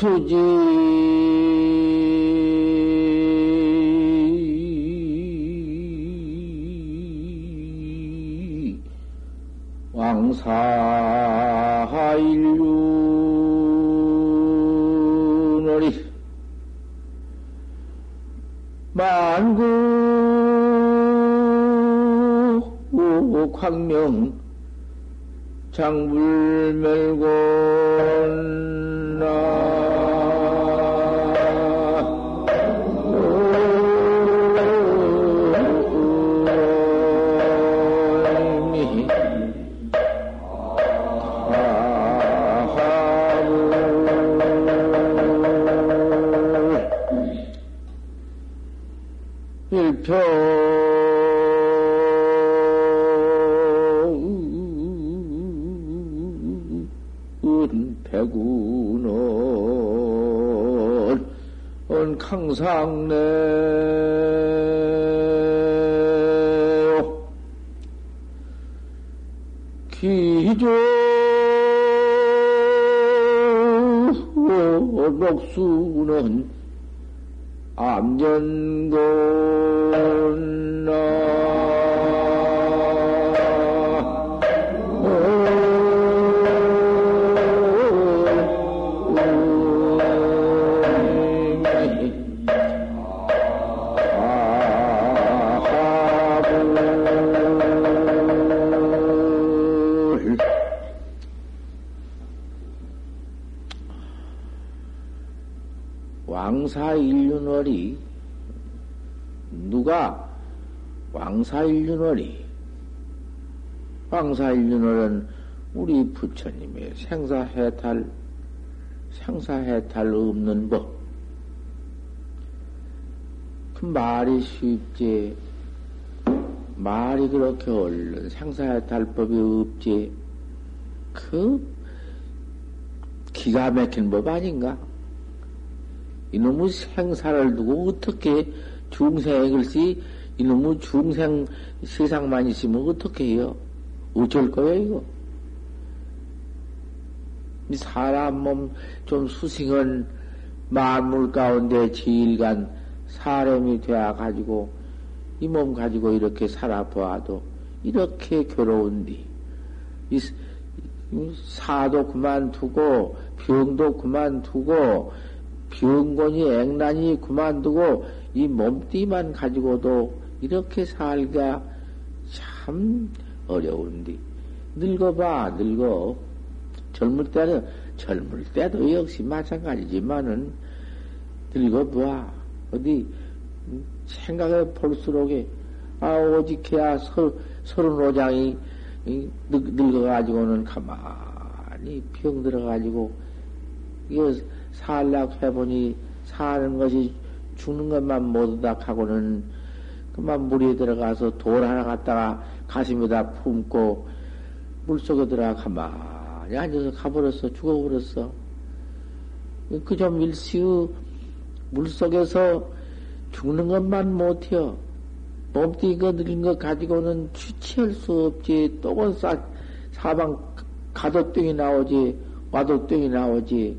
수지. 왕사인륜어리. 만구 광명 장불멸곤 왕사일륜월이 누가 왕사일륜월이 왕사일륜월은 우리 부처님의 생사해탈 생사해탈 없는 법. 그 말이 쉽지 말이 그렇게 얼른 생사해탈 법이 없지 그 기가 막힌 법 아닌가? 이놈의 생사를 두고 어떻게 중생의 글씨 이놈의 중생 세상만 있으면 어떻게 해요? 어쩔 거예요, 이거? 이 사람 몸 좀 수승은 만물 가운데 지일간 사람이 되어 가지고 이 몸 가지고 이렇게 살아보아도 이렇게 괴로운디 이 사도 그만두고 병도 그만두고 병곤이 앵란이 그만두고 이 몸띠만 가지고도 이렇게 살기가 참 어려운디. 늙어봐, 늙어. 젊을 때는, 젊을 때도 역시 마찬가지지만은, 늙어봐. 어디, 생각해 볼수록에, 아, 오직해야 서, 서른 오장이 늙어가지고는 가만히 병 들어가지고, 이거 살락 해보니 사는 것이 죽는 것만 못다 하고는 그만 물에 들어가서 돌 하나 갖다가 가슴에다 품고 물속에 들어가 가만히 앉아서 가버렸어. 죽어버렸어. 그좀 일시의 물속에서 죽는 것만 못해요. 몸뚱이 거들린 것 가지고는 취치할 수 없지. 또건 사, 사방 가도병이 나오지. 와도병이 나오지.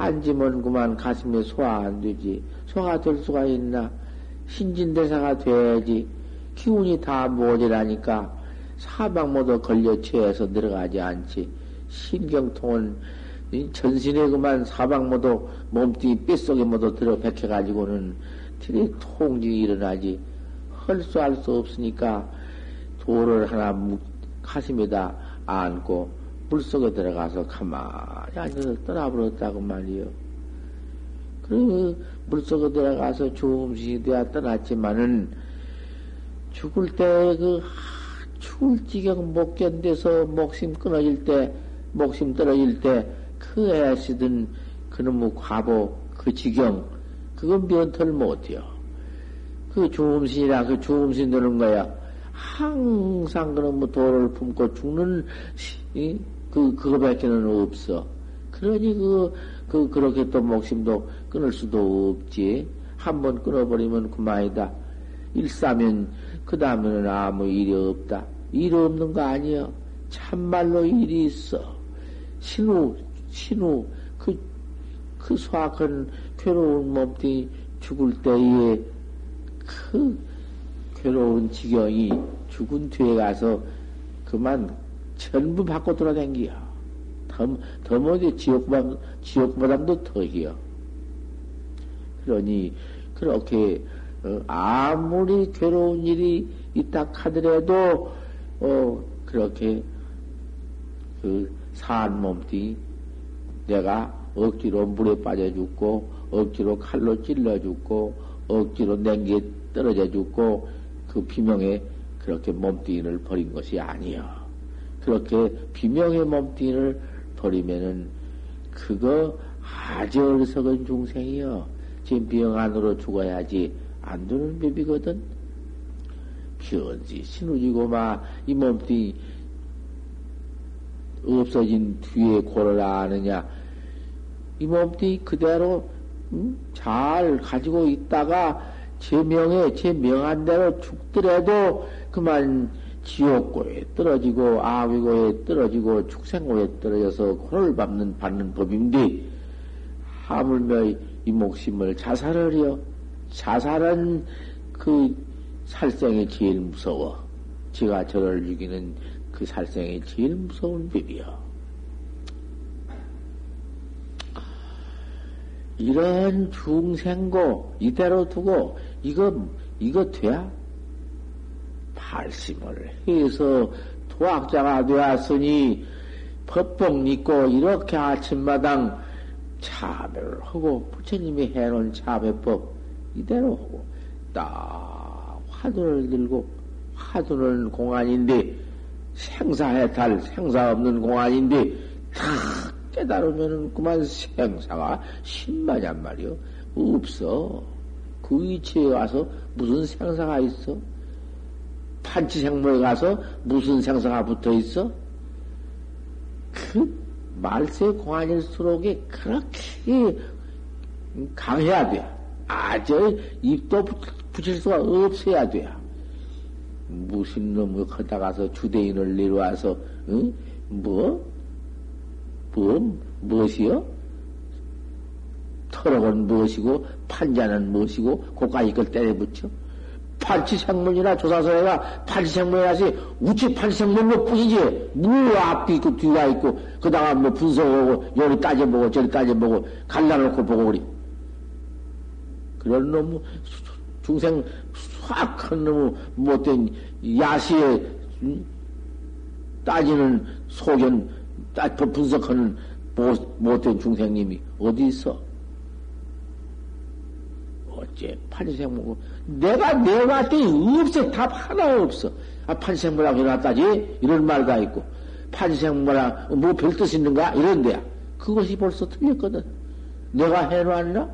앉으면 그만 가슴에 소화 안 되지. 소화가 될 수가 있나? 신진대사가 돼야지. 기운이 다 모자라니까 사방 모두 걸려치해서 들어가지 않지. 신경통은 전신에 그만 사방 모두 몸뚱이 뼛속에 모두 들어 백혀가지고는 틀이 통증이 일어나지. 헐 수 할 수 없으니까 돌을 하나 가슴에다 안고 물속에 들어가서 가만히 앉아서 떠나버렸다고 말이요. 그 물속에 들어가서 조음식이 되어 떠났지만은 죽을 때 그 죽을 지경 못 견뎌서 목심 끊어질 때, 목심 떨어질 때 그 애쓰던 그놈의 과보, 그 지경, 그건 면털 못해요. 그 조음신이라 그 조음신 되는 거야. 항상 그놈의 도를 품고 죽는, 이, 그, 그거밖에는 없어. 그러니 그, 그, 그렇게 또 목심도 끊을 수도 없지. 한 번 끊어버리면 그만이다. 일사면, 그 다음에는 아무 일이 없다. 일 없는 거 아니여. 참말로 일이 있어. 신우, 신우, 그, 그 수학한 괴로운 몸뚱이 죽을 때에 그 괴로운 지경이 죽은 뒤에 가서 그만 전부 바꿔 돌아댕기요. 더, 더 못해 지옥보다, 지옥보다도 더해요. 그러니, 그렇게, 어, 아무리 괴로운 일이 있다 하더라도, 어, 그렇게, 그, 산 몸뚱이, 내가 억지로 물에 빠져 죽고, 억지로 칼로 찔러 죽고, 억지로 냉기에 떨어져 죽고, 그 비명에 그렇게 몸뚱이를 버린 것이 아니요. 그렇게 비명의 몸뚱이를 버리면은, 그거 아주 어리석은 중생이요. 지금 병 안으로 죽어야지 안 되는 법이거든. 변지 신우지고 막이 몸뚱이 없어진 뒤에 고를 아느냐. 이 몸뚱이 그대로 음? 잘 가지고 있다가 제 명에 제 명한 대로 죽더라도 그만 지옥고에 떨어지고 아귀고에 떨어지고 축생고에 떨어져서 고를 받는 받는 법인데 하물며 이 목심을 자살하려 자살은 그 살생이 제일 무서워. 제가 저를 죽이는 그 살생이 제일 무서운 법이요. 이런 중생고 이대로 두고 이거 이거 돼야 발심을 해서 도학자가 되었으니 법복 믿고 이렇게 아침마당 차별을 하고 부처님이 해놓은 차별법 이대로 하고 딱 화두를 들고 화두는 공안인데 생사해탈 생사 없는 공안인데 다 깨달으면은 그만 생사가 신마냔 말이요. 없어. 그 위치에 와서 무슨 생사가 있어? 판치생모에 가서 무슨 생사가 붙어 있어? 그 말세 공안일수록에 그렇게 강해야 돼. 아주 입도 붙일 수가 없어야 돼. 무슨 놈을 걷다 가서 주대인을 내려와서, 응? 뭐? 뭐, 무엇이요? 터럭은 무엇이고, 판자는 무엇이고, 고까지 그걸 때려붙여? 판치생문이나 조사서에가 판치생문이라지 우치 판치생문뭐 뿐이지. 무 앞뒤 있고 뒤가 있고 그다가 뭐 분석하고 여기 따져보고 저기 따져보고 갈라놓고 보고 그리 그런 놈 중생 수악한 놈 못된 야시에 따지는 소견 따 분석하는 못된 중생님이 어디 있어? 어째 판생모 내가 때 없어. 답 하나 없어. 아 판생모라고 해놨다지? 이런 말가 있고. 판생모라 뭐별 뜻 있는가? 이런 데야. 그것이 벌써 틀렸거든. 내가 해놨나?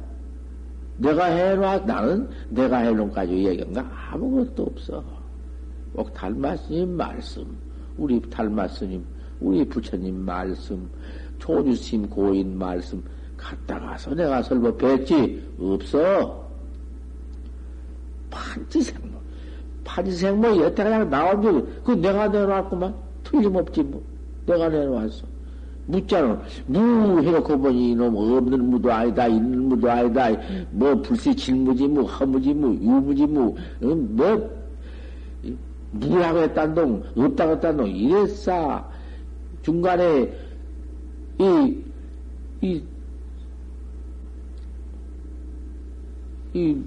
내가 해놔 나는 내가 해놓은 가지고 얘기한 거 아무것도 없어. 꼭 달마스님 말씀 우리 달마스님 우리 부처님 말씀 조주심 고인 말씀. 갔다 가서 내가 설법 뵀지? 없어 판지생모. 판지생모 여태 그냥 나온 적 그 내가 내놓았구만. 틀림없지 뭐. 내가 내놓았어. 묻잖아. 무 해놓고 보니 이놈 없는 무도 아니다, 있는 무도 아니다, 뭐 불시 질무지 무, 허무지 무, 유무지 무, 어, 뭐, 무라고 했단 동, 없다고 했단 동, 이랬어. 중간에, 이, 이, 이,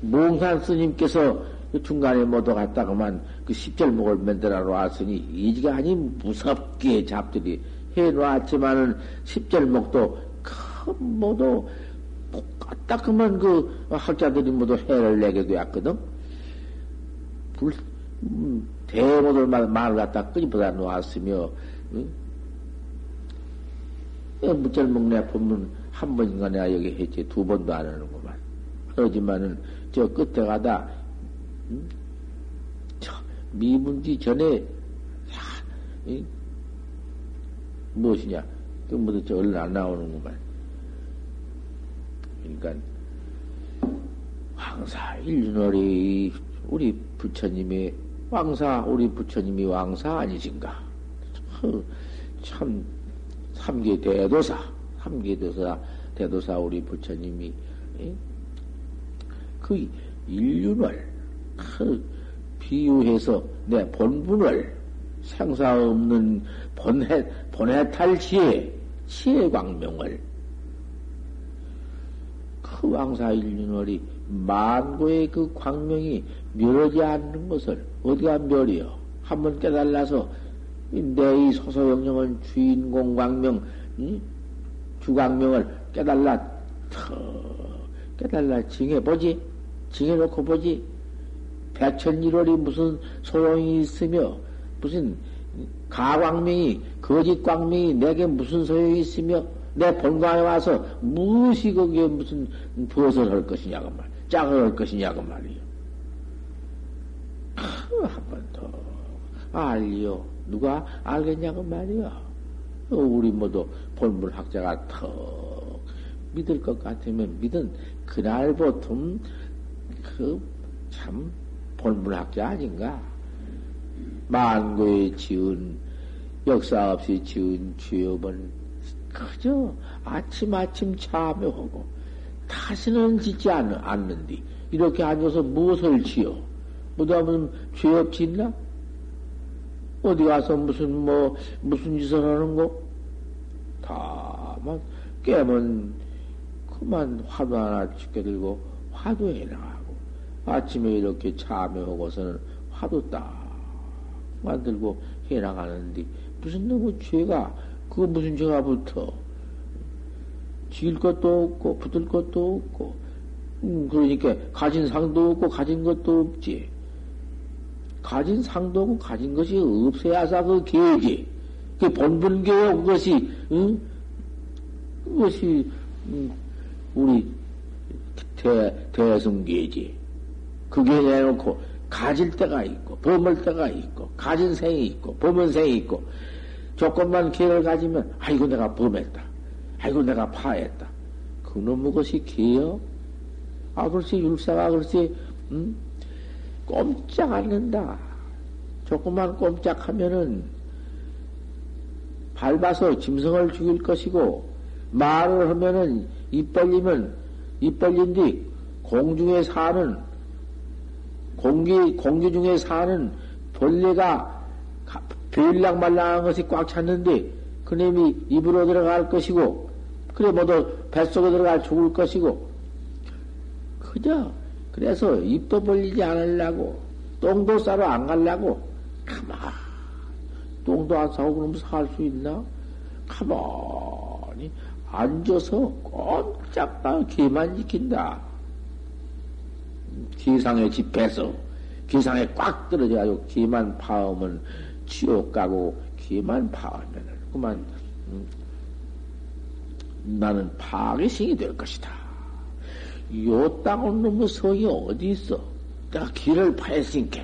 몽산 스님께서 그 중간에 모두 갔다 그만 그 십절목을 만들어 놨으니 이지가 아니 무섭게 잡들이 해 놨지만은 십절목도 큰 모두 딱 그만 그 학자들이 모두 해를 내게 되었거든. 불, 음, 대모들 말을 갖다 끄집어다 놓았으며, 응? 무절목 내 본문 한 번인가 내가 여기 했지 두 번도 안 하는구만. 그러지만은 저 끝에 가다, 음? 미문지 전에, 야, 이, 무엇이냐. 그, 뭐도 저 얼른 안 나오는구만. 그러니까, 황사 일륜월이 우리 부처님이 왕사, 우리 부처님이 왕사 아니신가? 참, 삼계 대도사, 삼계 대도사, 대도사 우리 부처님이 그 인륜을 그 비유해서 내 본분을 생사 없는 본해 본해탈 지혜 지혜 광명을 그 왕사 인륜월이 만고의 그 광명이 멸하지 않는 것을 어디가 멸이요? 한번 깨달아서 내 이 소소영령은 주인공 광명, 주광명을 깨달라, 깨달라 징해 보지? 징해놓고 보지? 백천일월이 무슨 소용이 있으며, 무슨 가광명이, 거짓광명이 내게 무슨 소용이 있으며, 내 본관에 와서 무엇이 거기에 무슨 벗을 할 것이냐고 말, 짝을 할 것이냐고 말이요. 한번 더 알리요. 누가 알겠냐고 말이야. 어, 우리 모두 본문 학자가 턱 믿을 것 같으면 믿은 그날부터 그 참 본문 학자 아닌가? 만고에 지은 역사 없이 지은 죄업은 그저 아침아침 참여하고 다시는 짓지 않, 않는디 이렇게 앉아서 무엇을 지어? 뭐다 무슨 죄업 짓나? 어디 가서 무슨 뭐 무슨 짓을 하는 거? 다만 깨면 그만 화도 하나 죽게 들고 화도해 나가고 아침에 이렇게 참여하고서는 화도 딱 만들고 해 나가는데 무슨 너무 죄가 그거 무슨 죄가 붙어 지을 것도 없고 붙을 것도 없고 음, 그러니까 가진 상도 없고 가진 것도 없지. 가진 상도 없고 가진 것이 없어야사 그 계지. 그 본분계요, 그것이, 응? 그것이, 음, 우리 대, 대승계지. 그게 내놓고 가질 때가 있고, 범을 때가 있고, 가진 생이 있고, 범은 생이 있고, 조건만 계를 가지면, 아이고, 내가 범했다. 아이고, 내가 파했다. 그놈의 것이 개요? 아, 글쎄, 율사가 글쎄, 응? 꼼짝 않는다. 조금만 꼼짝하면은 밟아서 짐승을 죽일 것이고 말을 하면은 입 벌리면 입 벌린 뒤 공중에 사는 공기 공기 중에 사는 벌레가 별랑말랑한 것이 꽉 찼는데 그놈이 입으로 들어갈 것이고 그래 모두 뱃속에 들어가 죽을 것이고 그저 그래서 입도 벌리지 않으려고, 똥도 싸러 안 가려고, 가만, 똥도 안 싸고 그러면 살 수 있나? 가만히 앉아서 꼼짝다 기만 지킨다. 기상에 집해서, 기상에 꽉 떨어져가지고, 기만 파오면 지옥 가고, 기만 파오면 그만, 음, 나는 파괴신이 될 것이다. 요 땅은 놈의 성이 어디 있어? 내가 길을 파했으니까.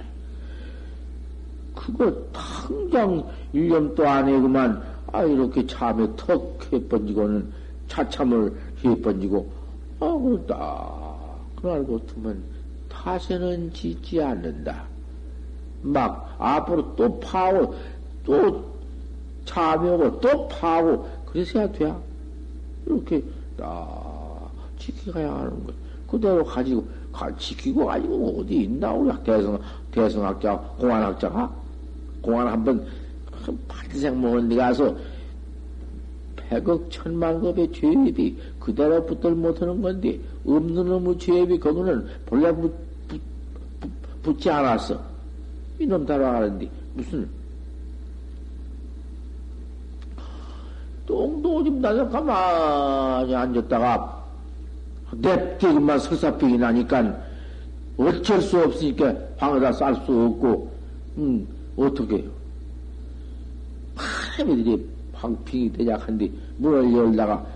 그거 당장 1년도 안에 그만, 아, 이렇게 참에 턱 해번지고는 차참을 해번지고, 아, 그렇다. 그날 같으면 타세는 짓지 않는다. 막, 앞으로 또 파고, 또 참여하고, 또 파고, 그래서야 돼. 이렇게 딱. 지켜가야 하는 거. 그대로 가지고, 가, 지키고 가지고 어디 있나, 우리 대성, 대성학자, 공안학자가? 공안 한 번, 반생 먹은 데 가서, 백억 천만 급의 죄입이 그대로 붙들 못하는 건데, 없는 놈의 죄입이 거기는 본래 붙, 붙지 않았어. 이놈 따라가는데, 무슨, 똥도 좀 나서 가만히 앉았다가, 냅대기만 설사병이 나니까 어쩔 수 없으니까 방에다 쌀 수 없고, 음, 어떻게 해요? 파람이들이 방핑이 대작한데 문을 열다가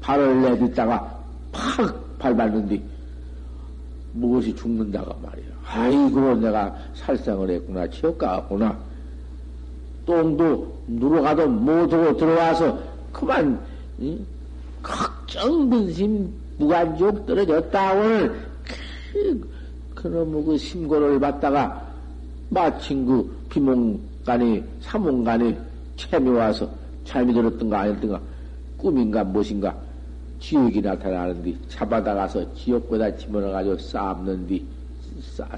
발을 내딛다가 팍 밟았는데 무엇이 죽는다가 말이야. 아이고, 내가 살생을 했구나. 지옥 가구나. 똥도 누르가도 못하고 들어와서 그만, 응? 걱정 근심 무관족 떨어졌다. 오늘 그, 그놈의 그 심고를 받다가 마침 그 비몽간에, 사몽간에 채미 와서 잠이 들었던가 아니었던가 꿈인가 무엇인가 지옥이 나타나는데 잡아다가서 지옥보다 집어넣어가지고 쌓는디 싸,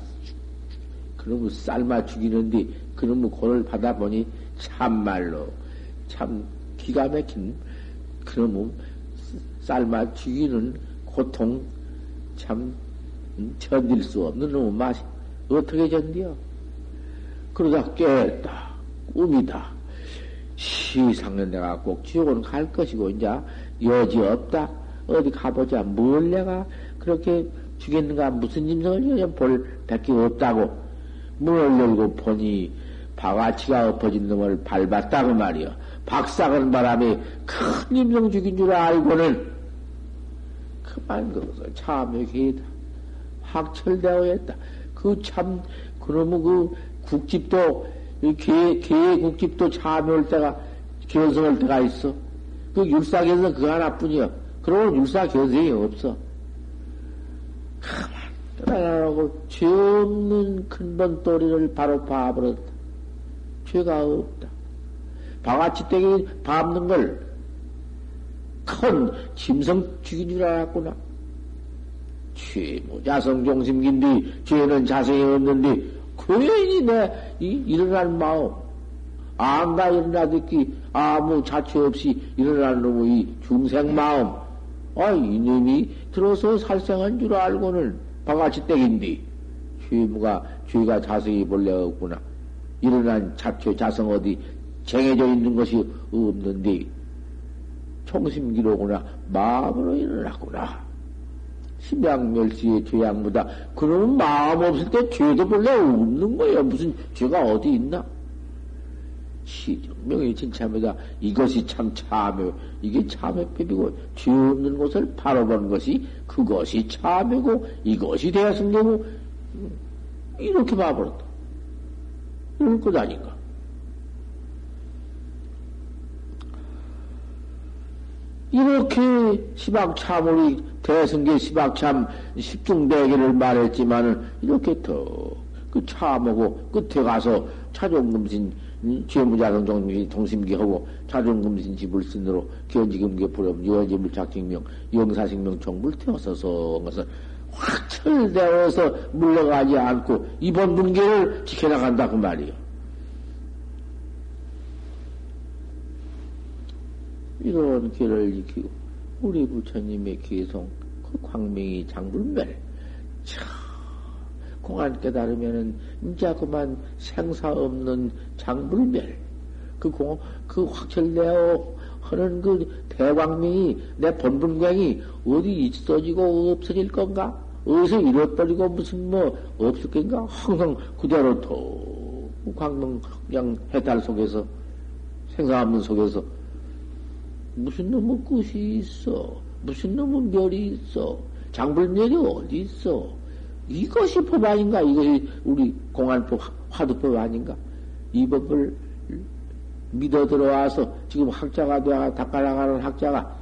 그놈을 삶아 죽이는데 그놈의 고를 받아보니 참말로 참 기가 막힌 그놈의 삶아 죽이는 고통 참 견딜 수 없는 놈의 맛이 어떻게 견디어? 그러다 깨었다. 꿈이다. 시상은 내가 꼭 지옥은 갈 것이고, 이제 여지 없다. 어디 가보자. 뭘 내가 그렇게 죽겠는가? 무슨 짐승을 볼 밖에 없다고. 문을 열고 보니 바가치가 엎어진 놈을 밟았다고 말이여. 박사건 바람에 큰 임성 죽인 줄 알고는 그만 그것을 참여기다. 확철되어 했다. 그 참, 그놈의 그 국집도, 개, 개 국집도 참여할 때가, 견성할 때가 있어. 그 율사견성 그거 하나뿐이야. 그러고 율사견성이 없어. 가만 떠나라고 죄 없는 큰번 또리를 바로 봐버렸다. 죄가 없다. 바가지 떼기 밟는 걸 큰 짐승 죽인 줄 알았구나. 죄무 자성 종심긴디 죄는 자성이 없는데 괜히 내 이, 일어난 마음 안가 일어나 듣기 아무 자체 없이 일어나는 놈의 이 중생 마음 아 이놈이 들어서 살생한 줄 알고는 바가지 떼긴디 죄무가 죄가 자성이 본래 없구나 일어난 자체 자성 어디 정해져 있는 것이 없는데 총심기로구나 마음으로 일어났구나. 심양멸시의 죄양무다. 그러면 마음 없을 때 죄도 본래 없는 거예요. 무슨 죄가 어디 있나? 시정명이 진참이다. 이것이 참 참여. 이게 참여법이고, 죄 없는 곳을 바라본 것이 그것이 참여고, 이것이 되었은 이렇게 봐버렸다. 이럴 것 아닌가? 이렇게 시박참으로 대승계 시박참 십중대계를 말했지만은 이렇게 더그 참하고 끝에 가서 차종금신 죄무자성 종미 동심기하고 집을 쓴으로 견지금계 부름 유언지물 작증명 영사식명 총불 태워서서 것을 확철되어서 물러가지 않고 이번 분계를 지켜나간다 그 말이요. 이런 길을 지키고 우리 부처님의 기송 그 광명이 장불멸 참 공안 깨달으면은 이제 그만 생사 없는 장불멸 그 공, 그 확철되어 하는 그 대광명이 내 본분광이 어디 있어지고 없어질 건가? 어디서 잃어버리고 무슨 뭐 없을 건가? 항상 그대로 또 광명 그냥 해달 속에서 생사 없는 속에서 무슨 놈의 끝이 있어? 무슨 놈의 멸이 있어? 장불멸이 어디 있어? 이것이 법 아닌가? 이것이 우리 공안법, 화두법 아닌가? 이 법을 믿어 들어와서 지금 학자가 되어 닦아나가는 학자가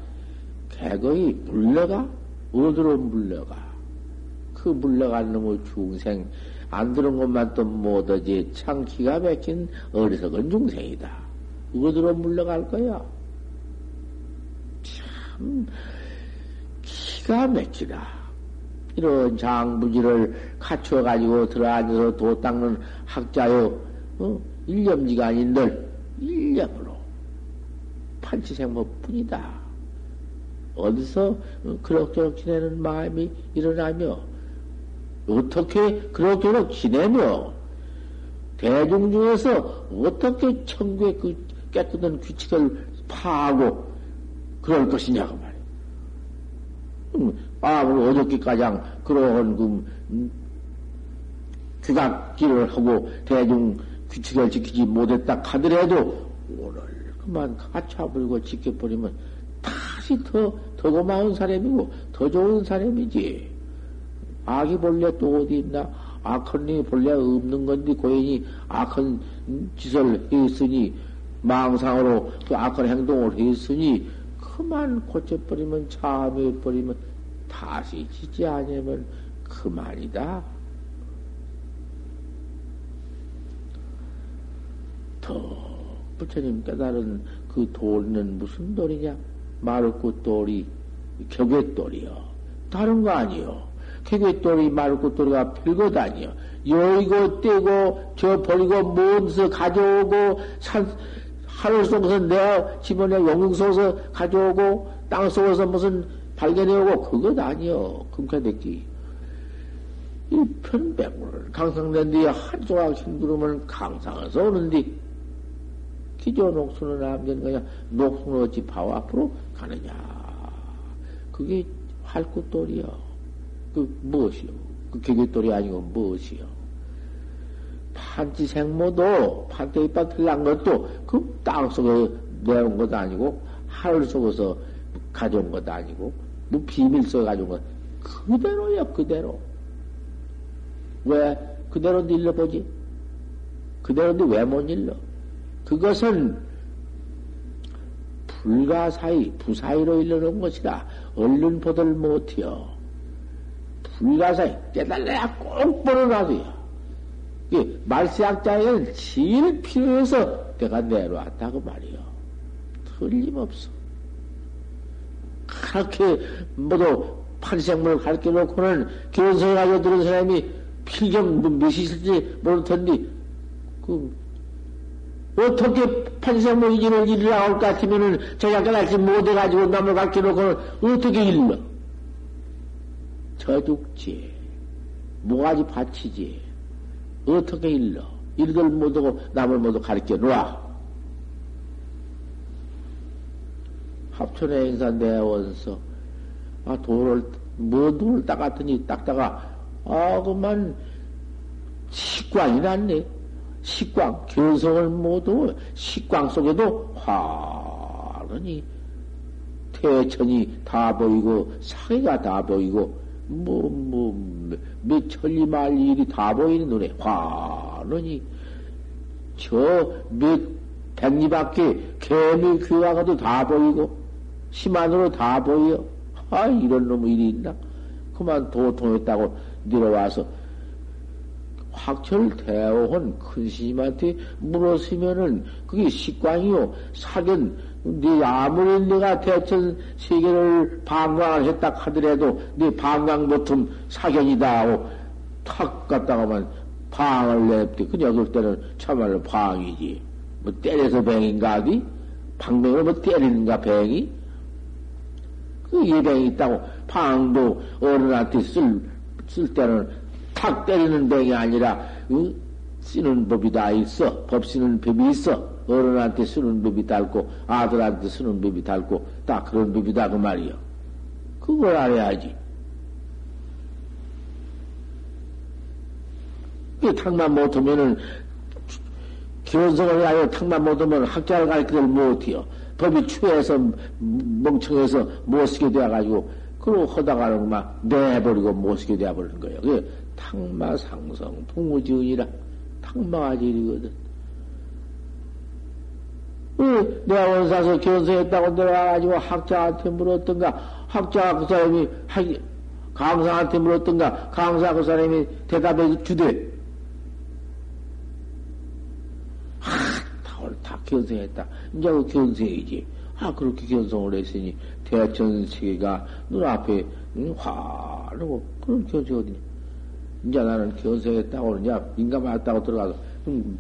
개거이 물러가? 어디로 물러가? 그 물러간 놈의 중생, 안 들은 것만 또 못하지. 참 기가 막힌 어리석은 중생이다. 어디로 물러갈 거야? 참 기가 막히다. 이런 장부지를 갖춰가지고 들어앉아서 도 닦는 학자요, 어? 일념지가 아닌들, 일념으로 판치생법 뿐이다. 어디서 어, 그럭저럭 지내는 마음이 일어나며, 어떻게 그럭저럭 지내며, 대중 중에서 어떻게 천국의 그 깨끗한 규칙을 파하고 그럴 것이냐고 말이야. 음, 아무리 어저께 가장 그러한 그, 음, 규각기를 하고 대중 규칙을 지키지 못했다 하더라도 오늘 그만 가차 불고 지켜버리면 다시 더, 더 고마운 사람이고 더 좋은 사람이지. 악이 본래 또 어디 있나? 악한 일이 본래 없는 건데 고인이 악한 짓을 했으니 망상으로 그 악한 행동을 했으니 그만 고쳐버리면 참여해버리면 다시 짓지 않으면 그만이다. 더 부처님 깨달은 그 돈은 무슨 돈이냐? 마르꽃돌이 격외돌이요. 다른 거 아니요. 격외돌이 마르꽃돌이가 별것 아니요. 여의고 떼고 저 버리고 먼서 가져오고 산 하늘 속에서 내가 집어내 용궁 속에서 가져오고 땅 속에서 무슨 발견해오고 그것 아니요. 금쾌됐기. 이 편백물 강상된 뒤에 한 조각 힘들으면 강상에서 오는디 기존 녹수는 남는 거냐? 녹수는 어찌 바로 앞으로 가느냐? 그게 활꽃돌이요 그 무엇이요 그 개개돌이 아니고 무엇이요 판지 생모도 판때기밭 들난 것도 그 땅 속에 내온 것도 아니고 하늘 속에서 가져온 것도 아니고 뭐 비밀 것 그대로요 그대로 왜 그대로 일러보지? 그대로인데 왜 못 일러? 그것은 불가사의, 부사의로 일러놓은 것이다. 얼른 보들 못해요. 불가사의, 깨달아야 꼭 보러놔도요. 말세학자에는 제일 필요해서 내가 내려왔다고 말이요. 틀림없어. 그렇게 모두 판생물을 가르쳐 놓고는 견성을 가지고 들은 사람이 필경 몇이 있을지 모를 텐데, 그, 어떻게 판생모 이진을 일을 나올 것 같으면은 자기가 깨달지 못해가지고 남을 가르쳐 놓고는 어떻게 일러? 저죽지. 모가지 받치지. 어떻게 일러? 일들 못하고 남을 모두 가르쳐 놓아. 합천의 인사 내원서, 아, 돌을, 뭐 돌을 닦았더니 닦다가 아, 그만, 식광이 났네. 식광, 견성을 모두, 식광 속에도 환하니, 태천이 다 보이고, 상해가 다 보이고, 뭐, 뭐, 몇 천리 말리 일이 다 보이는 눈에 환하니, 저몇 백리 밖에 개미 귀화가도 다 보이고, 심한으로 다 보여. 아, 이런 놈의 일이 있나? 그만 도통했다고 내려와서 확철 대오혼 큰 스님한테 물었으면은 그게 식광이요. 사견 네 아무리 내가 대천 세계를 방광을 했다 하더라도 네 방광 보통 사견이다 하고 탁 갔다가만 방을 냅대. 그냥 그럴 때는 참말로 방이지. 뭐 때려서 뱅인가 하디? 방맹을 뭐 때리는가 뱅이 그 예뱅이 있다고 방도 어른한테 쓸 쓸 때는 탁 때리는 병이 아니라 응? 쓰는 법이 다 있어. 법 쓰는 법이 있어. 어른한테 쓰는 법이 달고 아들한테 쓰는 법이 달고 딱 그런 법이다 그 말이요. 그걸 알아야지. 이 탁만 못하면은 기원성을 하여 탁만 못하면 학자를 가르치를 못해요. 법이 추해서 멍청해서 못 쓰게 되어가지고 그러고 허다가는 막 내버리고 못 쓰게 되어버리는 거예요. 그게 탕마상성, 풍우지은이라 탕마가 질이거든. 왜 내가 원사서 견성했다고 내려와가지고 학자한테 물었던가, 학자가 그 사람이 강사한테 물었던가, 강사 그 사람이 대답해 주되, 아, 다, 다 견성했다. 이제 그 견성이지. 아, 그렇게 견성을 했으니, 대천 세계가 눈앞에 화르고 그런 견성 어디냐. 이제 나는 견성했다고 그러냐, 맞다고 들어가서,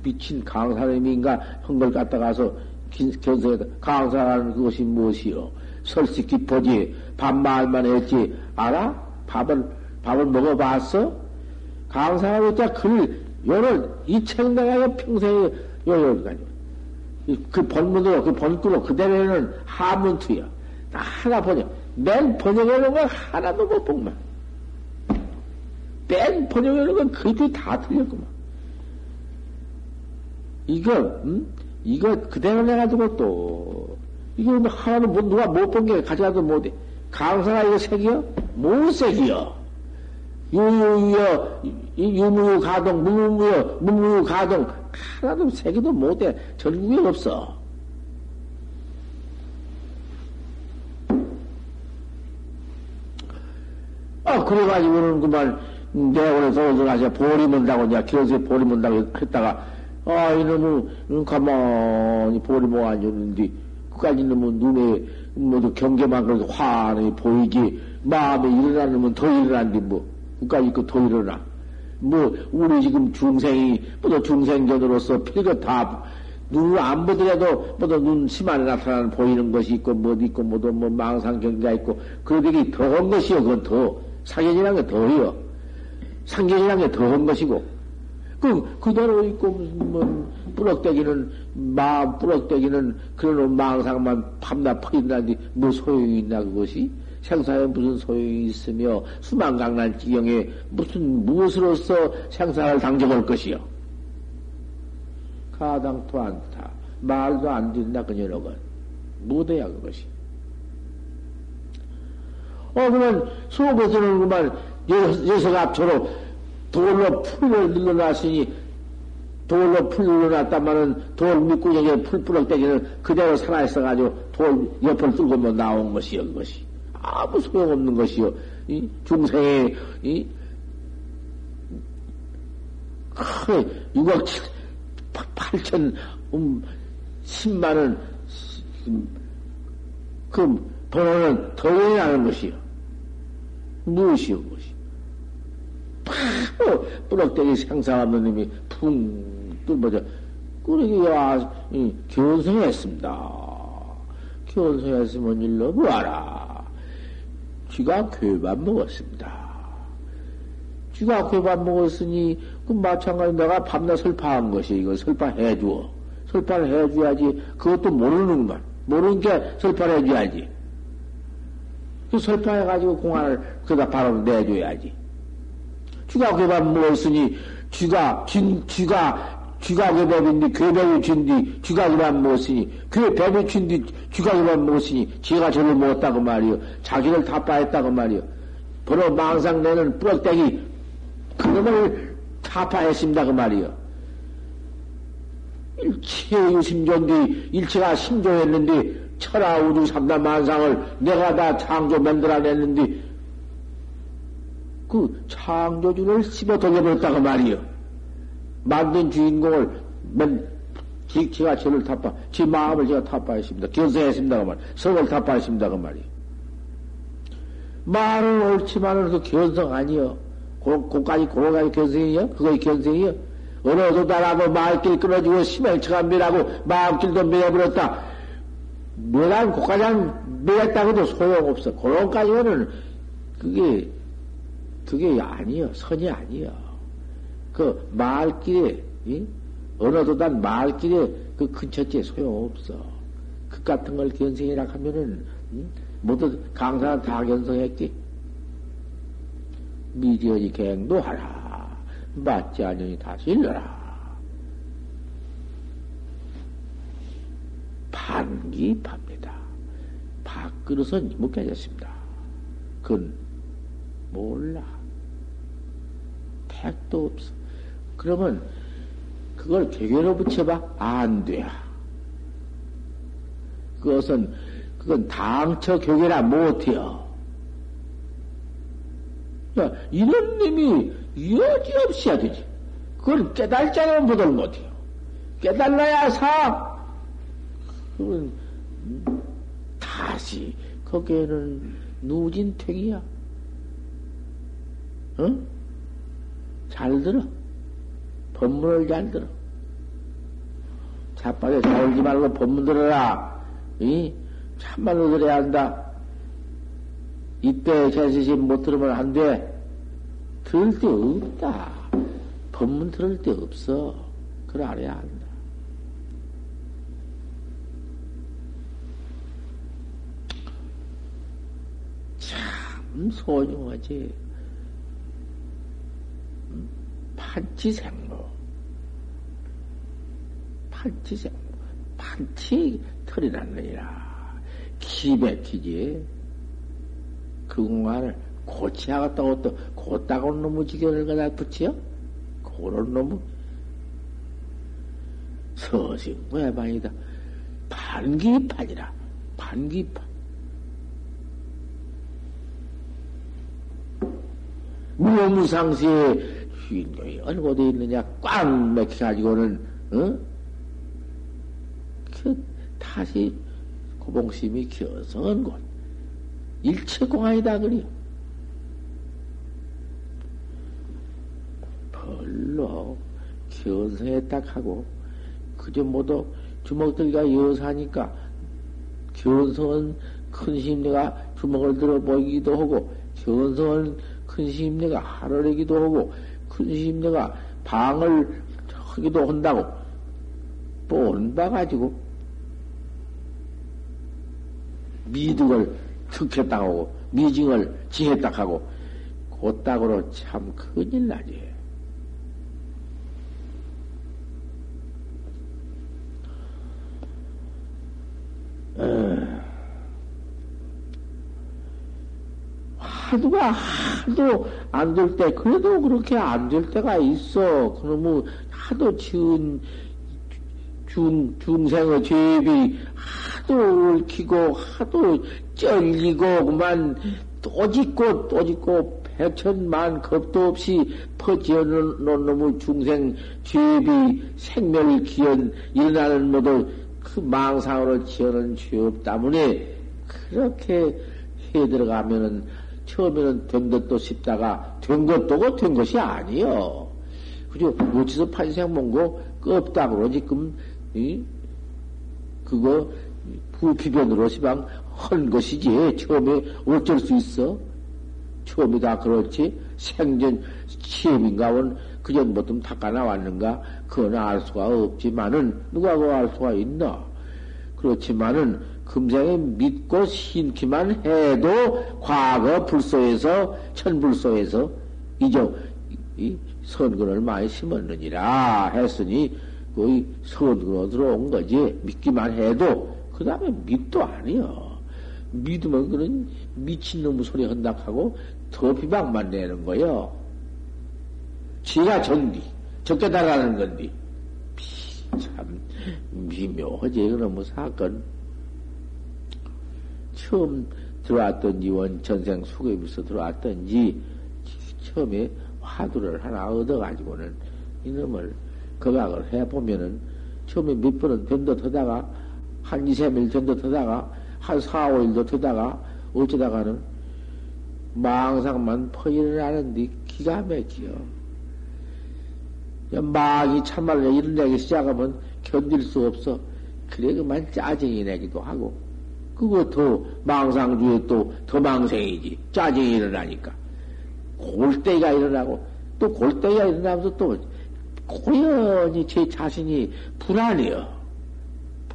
미친 강사님인가 한걸 갖다 가서 견성했다. 강사라는 그것이 무엇이요? 설식 깊어지, 밥말만 했지, 알아? 밥을, 밥을 먹어봤어? 강사가 왜자 글, 요를, 이책 내가 평생에, 요, 요, 그 본문으로, 그 본구로 그대로는 하문투야. 하나 번역. 맨 번역해놓은 건 하나도 못 본만. 맨 번역해놓은 건 그게 다 틀렸구만. 이거, 음? 이거 그대로 내가지고 또, 이거 뭐 하나도 뭐 누가 못 본 게 가져가도 못 해. 강사가 이거 색이요? 못 색이요. 유유여, 유무유 가동, 무무유, 무무유 가동, 하나도 색이도 못해. 전국에 없어. 아, 그래가지고는 그만, 내원에서 어서 가서 보리 문다고, 이제 길어서 보리 문다고 했다가, 아, 이놈은, 가만히 보리 모아주는데, 그까지 이놈은 눈에, 모두 경계만 그렇게 환히 보이지, 마음에 일어나면 더 일어난디, 뭐. 그까지 그더 일어나. 뭐, 우리 지금 중생이, 뭐도 중생견으로서 필것 다, 눈을 안 보더라도, 뭐도 눈 심안에 나타나는 보이는 것이 있고, 뭐 있고, 뭐 망상 경계가 있고, 그러기 더한 것이요. 그건 더, 사견이란 게 더해요. 상견이란 게 더한 것이고, 그, 그대로 있고, 무슨, 뭐, 뿌럭대기는, 마음 뿌럭대기는 그런 망상만 밤낮 퍼진다니, 뭐 소용이 있나, 그것이? 생사에 무슨 소용이 있으며, 수만강난 지경에 무슨, 무엇으로서 생사를 당겨볼 것이요? 가당토 않다. 말도 안 된다, 그녀는. 무대야, 그것이. 어, 그러면, 속에서는 그만, 여섯 앞처로 돌로 풀을 늘어놨으니 돌로 풀 늘어놨다마는 돌 밑구녕에 풀 뿌럭대기는 그대로 살아있어가지고 돌 옆을 뚫고 뭐 나온 것이요, 그것이. 아무 소용없는 것이요. 이 중생의, 이, 크, 6억 7, 8천, 음, 10만 원, 그, 번호는 더 나는 것이요. 무엇이요, 그것이. 바로 뿌럭대기 생사 없는 놈이 풍 뚫어져. 그러기야 견성했습니다. 견성했으면 일로 보아라. 쥐가 괴밥 먹었습니다. 쥐가 괴밥 먹었으니 그 마찬가지 내가 밤낮 설파한 것이 이거 설파해 주어. 설파를 해 줘야지. 그것도 모르는구만. 모르는 게 설파를 해 줘야지. 그 설파해 가지고 공안을 그다 바로 내줘야지. 쥐가 괴밥 먹었으니 쥐가 진 쥐가 쥐가 괴밥인데 괴밥이 쥔디 쥐가 괴밥 먹었으니 괴밥이 쥔디 괴밥 먹었으니 지가 저를 먹었다고 말이요 자기를 타파했다고 말이요 바로 망상 내는 뿌럭대기 그놈을 타파했습니다 그 말이요 일체의 심존디 일체가 심조했는데 천하 우주 삼다 만상을 내가 다 창조 만들어냈는데 그 창조주를 씹어 돌려버렸다고 말이요. 만든 주인공을 맨, 지, 제가 저를 타파, 제 마음을 제가 타파했습니다. 견성했습니다. 그 말. 성을 타파했습니다. 그 말이요. 말은 옳지만은 그 견성 아니요. 고, 고까지, 고까지 견성이요? 그거 견성이요? 어느도 나라고 말길 끊어지고 심행처가 밀하고 마음길도 밀어버렸다. 뭐란 고까지 밀었다고도 소용없어. 그런까지는 그게 그게 아니요. 선이 아니요. 그 말길에, 이? 어느도단 말길에 그 근처째 소용없어. 그 같은 걸 견성이라 하면은, 응? 모두 강사는 다 견성했기. 미지어지 갱도 하라. 맞지 않으니 다시 일러라. 반기 팝니다. 밥그릇은 못 깨졌습니다. 그건 몰라. 택도 없어. 그러면 그걸 개개로 붙여봐? 안 돼. 그것은, 그건 당처 교계라 못해요. 야, 이런 놈이 여지없이 해야 되지. 그걸 깨달자면 보들 못해요. 깨달아야 사. 그건 다시 거기에는 누진택이야. 응? 잘 들어. 법문을 잘 들어. 자빠져 자울지 말고 법문 들어라. 이? 참말로 들어야 한다. 이때 제시심 못 들으면 안 돼. 들을 데 없다. 법문 들을 데 없어. 그래 알아야 한다. 참 소중하지. 판치생모. 판치생모. 판치 털이란 거니라. 기백히지. 그 공간을 고치하겠다고 또, 곧다고 놈의 지견을 갖다 붙여? 그런 놈의 서식모야반이다. 반기판이라. 반기판. 무무상시에 주인공이 곳에 있느냐 꽉 막혀가지고는, 어? 그, 다시 호봉심이 견성한 곳. 일체 공안이다 그리요. 별로 견성에 딱 하고 그저 모두 주먹들과 여사니까 견성은 큰 심리가 주먹을 들어 보이기도 하고 견성은 큰 심리가 하늘이기도 하고 큰 심리가 방을 하기도 한다고 뻔봐 가지고 미득을 특했다 하고 미징을 지했다 하고 곧다으로 참 큰일 나지. 하도가 하도 안 될 때, 그래도 그렇게 안 될 때가 있어. 그러면 하도 지은 중, 중생의 죄비 하도 얽히고, 하도 쩔리고, 그만 또 짓고, 또 짓고, 백천만 겁도 없이 퍼지어 놓은 놈의 중생 죄비 생멸 기연 일어나는 모두 그 망상으로 지어놓은 죄업 때문에 그렇게 해 들어가면은 처음에는 된 것도 싶다가 된 것도고 된 것이 아니요. 그죠? 어찌서 판생 몽고 껍다 그러지, 금, 이? 그거 부피변으로 시방 헌 것이지. 처음에 어쩔 수 있어? 처음에 다 그렇지? 생전 시험인가 원 그전부터 닦아 나왔는가? 그건 알 수가 없지만은 누가 그거 알 수가 있나? 그렇지만은 금생에 믿고 신기만 해도 과거 불소에서 천불소에서 이저 이 선근을 많이 심었느니라 했으니 그 선근으로 들어온 거지 믿기만 해도 그 다음에 믿도 아니여 믿으면 그런 미친놈의 소리 헌납하고 더 비방만 내는 거요. 지가 전디 적게 달하는 건디. 참 미묘하지 그놈의 사건. 처음 들어왔던지 원천생 수급에서 들어왔던지 처음에 화두를 하나 얻어가지고는 이놈을 거각을 해보면은 처음에 몇 번은 변도 터다가 한 이세 일 변도 터다가 한 사, 오일도 터다가 어쩌다가는 망상만 퍼일어나는데 기가 막혀. 막이 참말로 일어나기 시작하면 견딜 수 없어. 그래 그만 짜증이 내기도 하고. 그거 더 망상주에 또 더 망생이지. 짜증이 일어나니까. 골때가 일어나고, 또 골때가 일어나면서 또 고연히 제 자신이 불안해요.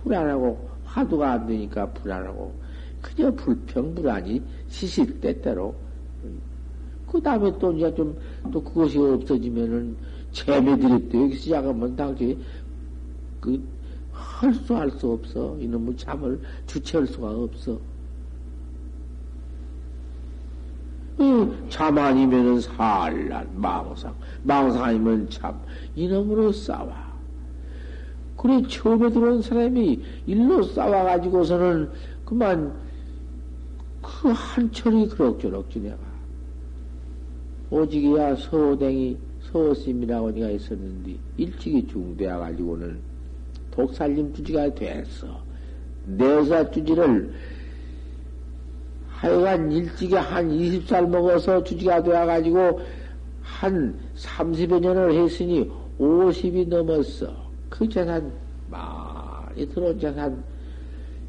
불안하고, 화두가 안 되니까 불안하고, 그저 불평불안이 시실 때때로. 그 다음에 또 이제 좀, 또 그것이 없어지면은, 재매들이 또 여기 시작하면 당시, 그, 할 수 할 수 없어. 이놈의 잠을 주체할 수가 없어. 잠 아니면은 살란 망상, 망상 아니면 참 이놈으로 싸워. 그래 처음에 들어온 사람이 일로 싸워가지고서는 그만 그 한철이 그럭저럭 지내가. 오직이야 서댕이 서심이라고 어디가 있었는데 일찍이 중대해 가지고는 독살림 주지가 됐어. 내사 주지를 하여간 일찍이 한 20살 먹어서 주지가 되어가지고 한 30여 년을 했으니 50이 넘었어. 그 재산 많이 들어온 재산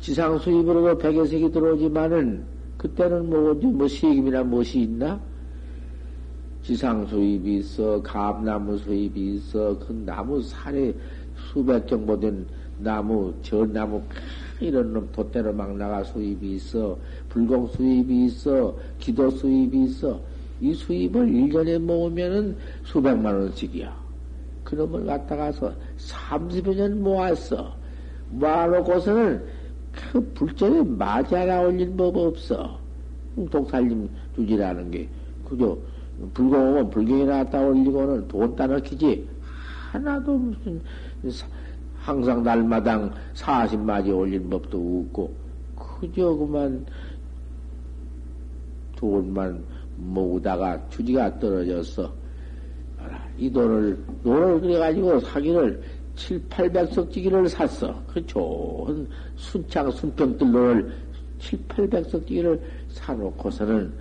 지상 수입으로도 백여색이 들어오지만은 그때는 뭐, 뭐 세금이나 무엇이 있나? 지상 수입이 있어, 감나무 수입이 있어, 그 나무 살에 수백 정보 된 나무, 전나무, 이런 놈 돛대로 막 나가 수입이 있어. 불공 수입이 있어. 기도 수입이 있어. 이 수입을 1년에 모으면은 수백만 원씩이야. 그놈을 갖다가서 30여 년 모았어. 모아놓고서는 그 불전에 맞이 하나 올린 법 없어. 독살림 주지라는 게. 그죠? 불공하면 불경이나 갖다 올리고는 돈 따넣기지. 하나도 무슨 항상 날마당 사십마디 올린 법도 없고, 그저 그만 돈만 모으다가 주지가 떨어졌어. 이 돈을, 돈을 그래가지고 사기를 7, 800석 지기를 샀어. 그 좋은 순창, 순병들로를 7, 800석 지기를 사놓고서는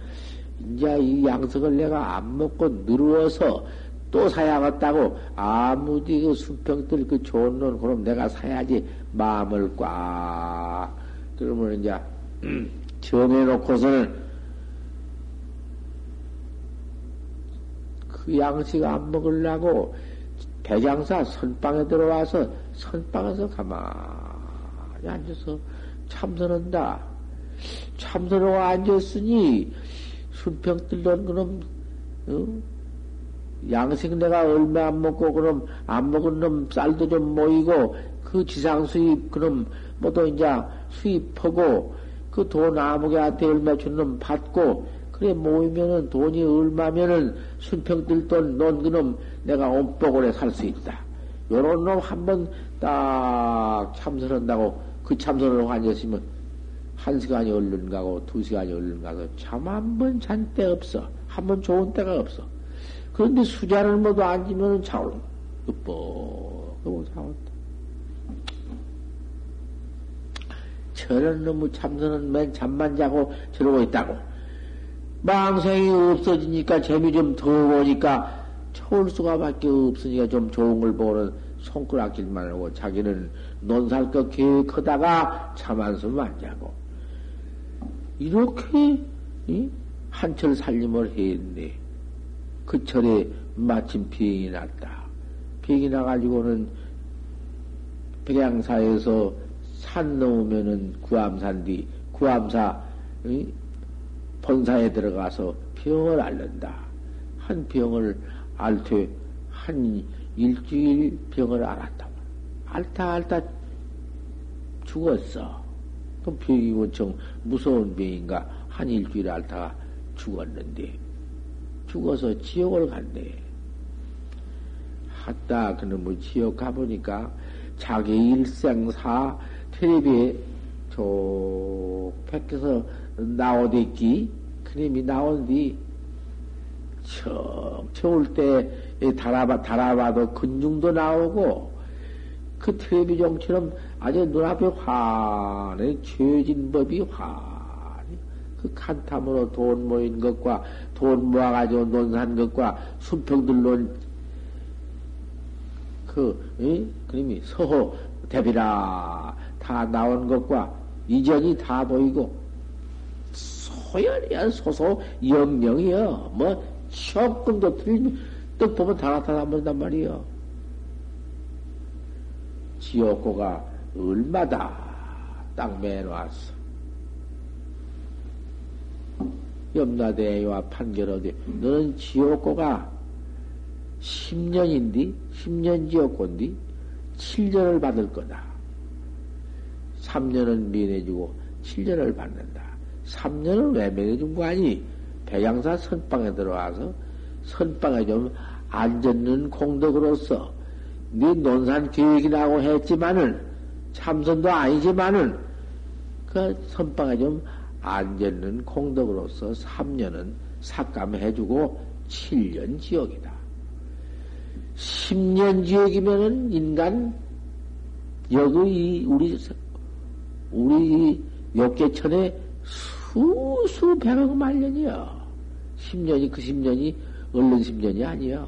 이제 이 양석을 내가 안 먹고 늘어서 또 사야겠다고 아무리 그 순평들 그 좋은 놈 그럼 내가 사야지 마음을 꽉 그러면 이제 정해놓고서는 그 양식 안 먹으려고 백양사 선방에 들어와서 선방에서 가만히 앉아서 참선한다. 참선하고 앉았으니 순평들던 그럼 어? 양식 내가 얼마 안 먹고 그럼 안 먹은 놈 쌀도 좀 모이고 그 지상 수입 그럼 뭐또 이제 수입하고 그 돈 아무개한테 얼마 준 놈 받고 그래 모이면은 돈이 얼마면은 순평들 돈넌 그놈 내가 온복을해 살 수 있다. 요런 놈 한번 딱 참선한다고 그 참선을 앉았으면 한 시간이 얼른 가고 두 시간이 얼른 가서 참한번 잔 때 없어. 한 번 좋은 때가 없어. 그런데 수자를 모두 앉으면 자올, 뻑뻑하고 자올다. 저런 놈의 참선은 맨 잠만 자고 저러고 있다고. 망생이 없어지니까 재미 좀 더 오니까 초울 수가 밖에 없으니까 좀 좋은 걸 보고는 손가락질만 하고 자기는 논살 것 계획하다가 참한숨 안 자고. 이렇게, 한철 살림을 했네. 그 철에 마침 비행이 났다. 비행이 나가지고는 백양사에서 산 넘으면은 구암산 뒤, 구암사, 응? 본사에 들어가서 병을 앓는다. 한 병을 앓되 한 일주일 병을 앓았다. 앓다 앓다 죽었어. 그 병이 원청 무서운 병인가 한 일주일 앓다가 죽었는데 죽어서 지옥을 간대. 하다 그놈의 지옥 가보니까 자기 일생사 텔레비에 저 밖에서 나오댔기 그놈이 나온 뒤 척, 겨울 때 달아봐, 달아봐도 근중도 나오고 그 텔레비전처럼 아주 눈앞에 환히 죄진 법이 환히 그 간탐으로 돈 모인 것과 돈 모아가지고 논산 것과 순평들론 그, 이? 그림이 서호 대비라 다 나온 것과 이전이 다 보이고 소연이야 소소 영영이여 뭐 조금도 틀리면 떡 보면 다 나타나 버린단 말이여 지옥고가 얼마다 딱 매놓았어. 염라대와 판결하되 너는 지옥고가 10년인디? 10년 지옥고인디? 7년을 받을 거다. 3년은 면해주고 7년을 받는다. 3년을 왜 면해 준 거 아니? 백양사 선방에 들어와서 선방에 좀 앉았는 공덕으로서 네 논산 계획이라고 했지만은 참선도 아니지만은 그 선방에 좀 앉았는 공덕으로서 3년은 삭감해주고 7년 지옥이다. 10년 지옥이면은 인간 여기 우리 우리 역계천에 수수 백억 만년이야. 10년이 그 10년이 얼른 10년이 아니야.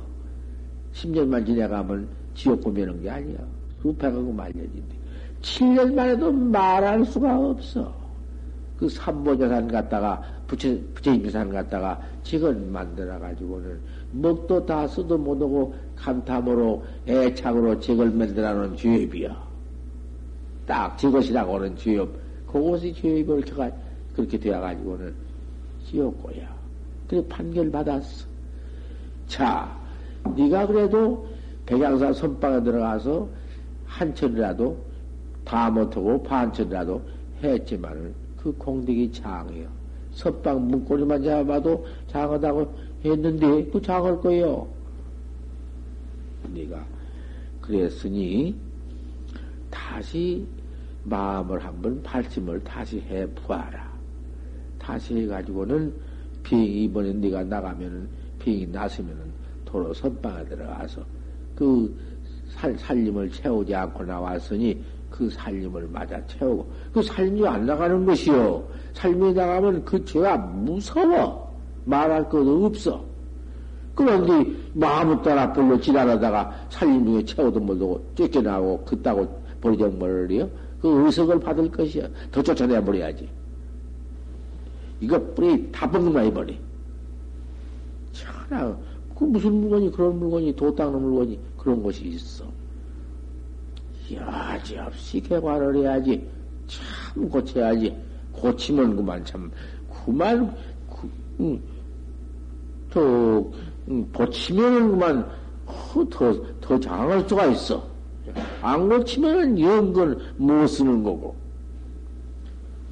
10년만 지나가면 지옥 보면은 게 아니야. 수백억 만년인데 7년만 해도 말할 수가 없어. 그 삼보자산 갖다가 부처, 부처임산 갖다가 직원 만들어가지고는 먹도 다 쓰도 못하고 감탐으로 애착으로 직을 만들어 놓은 죄업이야. 딱 저것이라고 하는 죄업. 그것이 죄업을 켜가, 그렇게 되어가지고는 지옥고야. 그래 판결 받았어. 자, 네가 그래도 백양사 선방에 들어가서 한철이라도 다 못하고 반철이라도 했지만은 그 공덕이 장해요. 섭방 문고리만 잡아도 장하다고 했는데 또 장할 거예요. 네가 그랬으니 다시 마음을 한번 발심을 다시 해 보아라. 다시 해가지고는 비행이 이번에 네가 나가면은 비행이 났으면은 도로 선방에 들어가서 그 살, 살림을 채우지 않고 나왔으니 그 살림을 맞아 채우고 그 살림이 안 나가는 것이요. 살림이 나가면 그 죄가 무서워. 말할 것도 없어. 그런데 마음을 따라 불로 지랄하다가 살림 중에 채워도 못하고 쫓겨나고 그따고 버리정머리요. 그 의석을 받을 것이야. 더 쫓아내 버려야지. 이거 뿌리 다 뻥나해버리. 참나, 그 무슨 물건이, 그런 물건이, 도 닦는 물건이 그런 것이 있어. 여지없이 개관을 해야지. 참 고쳐야지. 고치면 그만 참, 그만, 그, 음, 더, 음, 고치면은 그만, 어, 더, 더 장할 수가 있어. 안 고치면은 영건 못 쓰는 거고.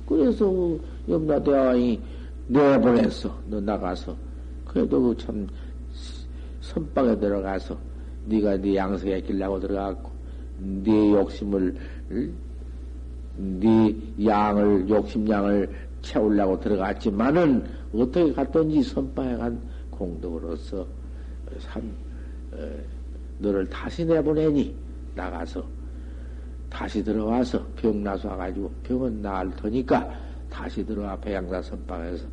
그래서 그 염라대왕이 내보냈어. 너 나가서. 그래도 그참 선방에 들어가서 네가 네 양석에 길라고 들어갔고 네 욕심을 네 양을 욕심양을 채우려고 들어갔지만은 어떻게 갔던지 선방에 간 공덕으로서 산 어, 너를 다시 내보내니 나가서 다시 들어와서 병 나서 와가지고 병은 나을 테니까 다시 들어와 배양사 선방에서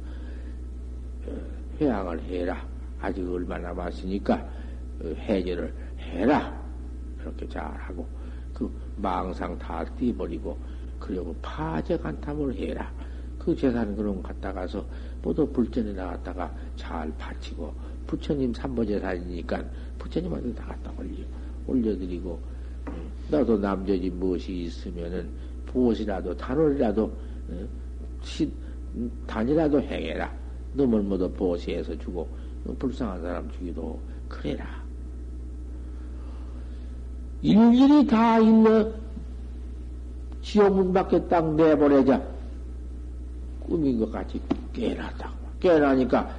어, 회양을 해라. 아직 얼마 남았으니까 어, 해제를 해라. 그렇게 잘하고 그 망상 다 띄버리고 그리고 파제 간탐을 해라. 그 재산 그런 갖다가서 모두 불전에 나갔다가 잘 바치고 부처님 삼보 재산이니까 부처님한테 다 갖다 올려 올려드리고 나도 남자지 무엇이 있으면은 무엇이라도 단월이라도 시, 단이라도 행해라. 너을 모두 보시해서 주고 불쌍한 사람 주기도 그래라. 일일이 다 일러 지옥문 밖에 딱 내보내자 꿈인 것 같이 깨어났다고. 깨어나니까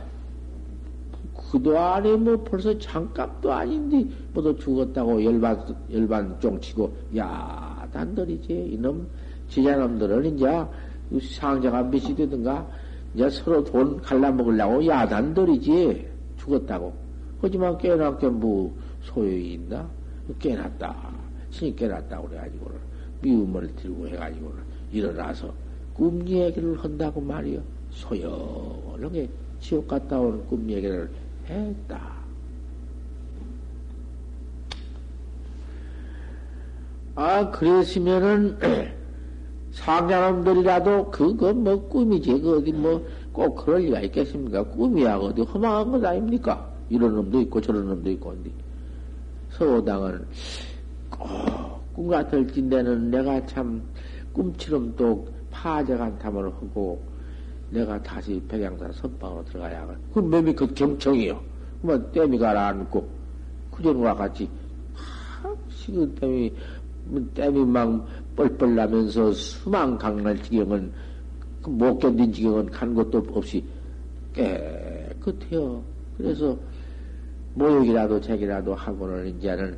그도 안에 뭐 벌써 잠깐도 아닌데 모두 죽었다고 열반 열반 쫑치고 야 단들이지 이놈 지자놈들은 이제 상자가 몇이 되든가 이제 서로 돈 갈라먹으려고 야단들이지 죽었다고. 하지만 깨어났게 뭐 소용이 있나? 깨어났다. 신이 깨어났다 그래가지고는 미움을 들고 해가지고는 일어나서 꿈 얘기를 한다고 말이요. 소용하게 지옥 갔다 오는 꿈 얘기를 했다. 아, 그랬으면은, 상자놈들이라도 그거 뭐 꿈이지. 그 어디 뭐 꼭 그럴 리가 있겠습니까? 꿈이야. 어디 허망한 것 아닙니까? 이런 놈도 있고 저런 놈도 있고. 어디. 서호당은 꼭꿈 같을진데는 내가 참 꿈처럼 또 파적한 탐을 하고 내가 다시 백양사 선방으로 들어가야 그 몸이 그 경청이요. 그만 땜이 가라앉고, 그전과 같이, 하, 식은 땜이, 뭐 땜이 막 뻘뻘 나면서 수망 강날 지경은, 그못 견딘 지경은 간 것도 없이 깨끗해요. 그래서, 모욕이라도 책이라도 하고는 이제는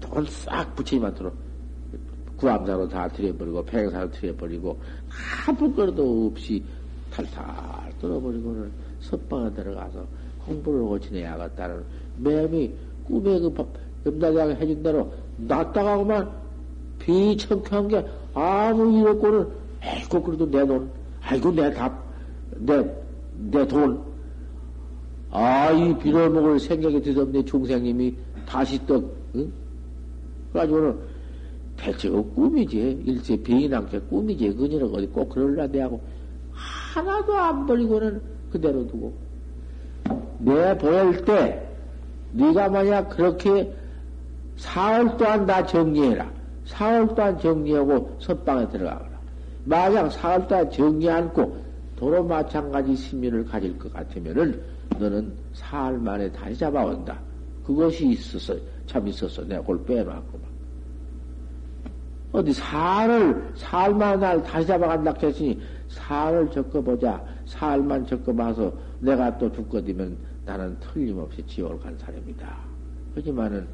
돈 싹 붙이지만도록 구암사로 다 들여버리고, 백양사로 들여버리고, 아무 것도 없이 탈탈 떨어버리고는 섭방에 들어가서 공부를 하고 지내야겠다는 매미 꿈에 그 염다대왕이 해준 대로 놨다가고만 비청쾌한 게 아무 일 없고는 아이고 그래도 내 돈, 아이고 내 답, 내, 내 돈. 아, 이 빌어먹을 생각이 드었네 중생님이 다시 떡, 응? 그래가지고는 대체 그 꿈이지. 일체 남게 꿈이지. 그녀는 어디 꼭 그럴라 대 하고 하나도 안 버리고는 그대로 두고. 내 보낼 때, 네가 만약 그렇게 사흘 동안 다 정리해라. 사흘 동안 정리하고 선방에 들어가거라. 만약 사흘 동안 정리 않고 도로 마찬가지 심리를 가질 것 같으면은 너는 사흘 만에 다시 잡아온다. 그것이 있어서, 참 있어서 내가 그걸 빼놓았구만. 어디 사흘 만에 날 다시 잡아간다 했으니 사흘을 적어보자. 사흘만 적어봐서 내가 또 죽거든면 나는 틀림없이 지옥을 간 사람이다. 하지만은,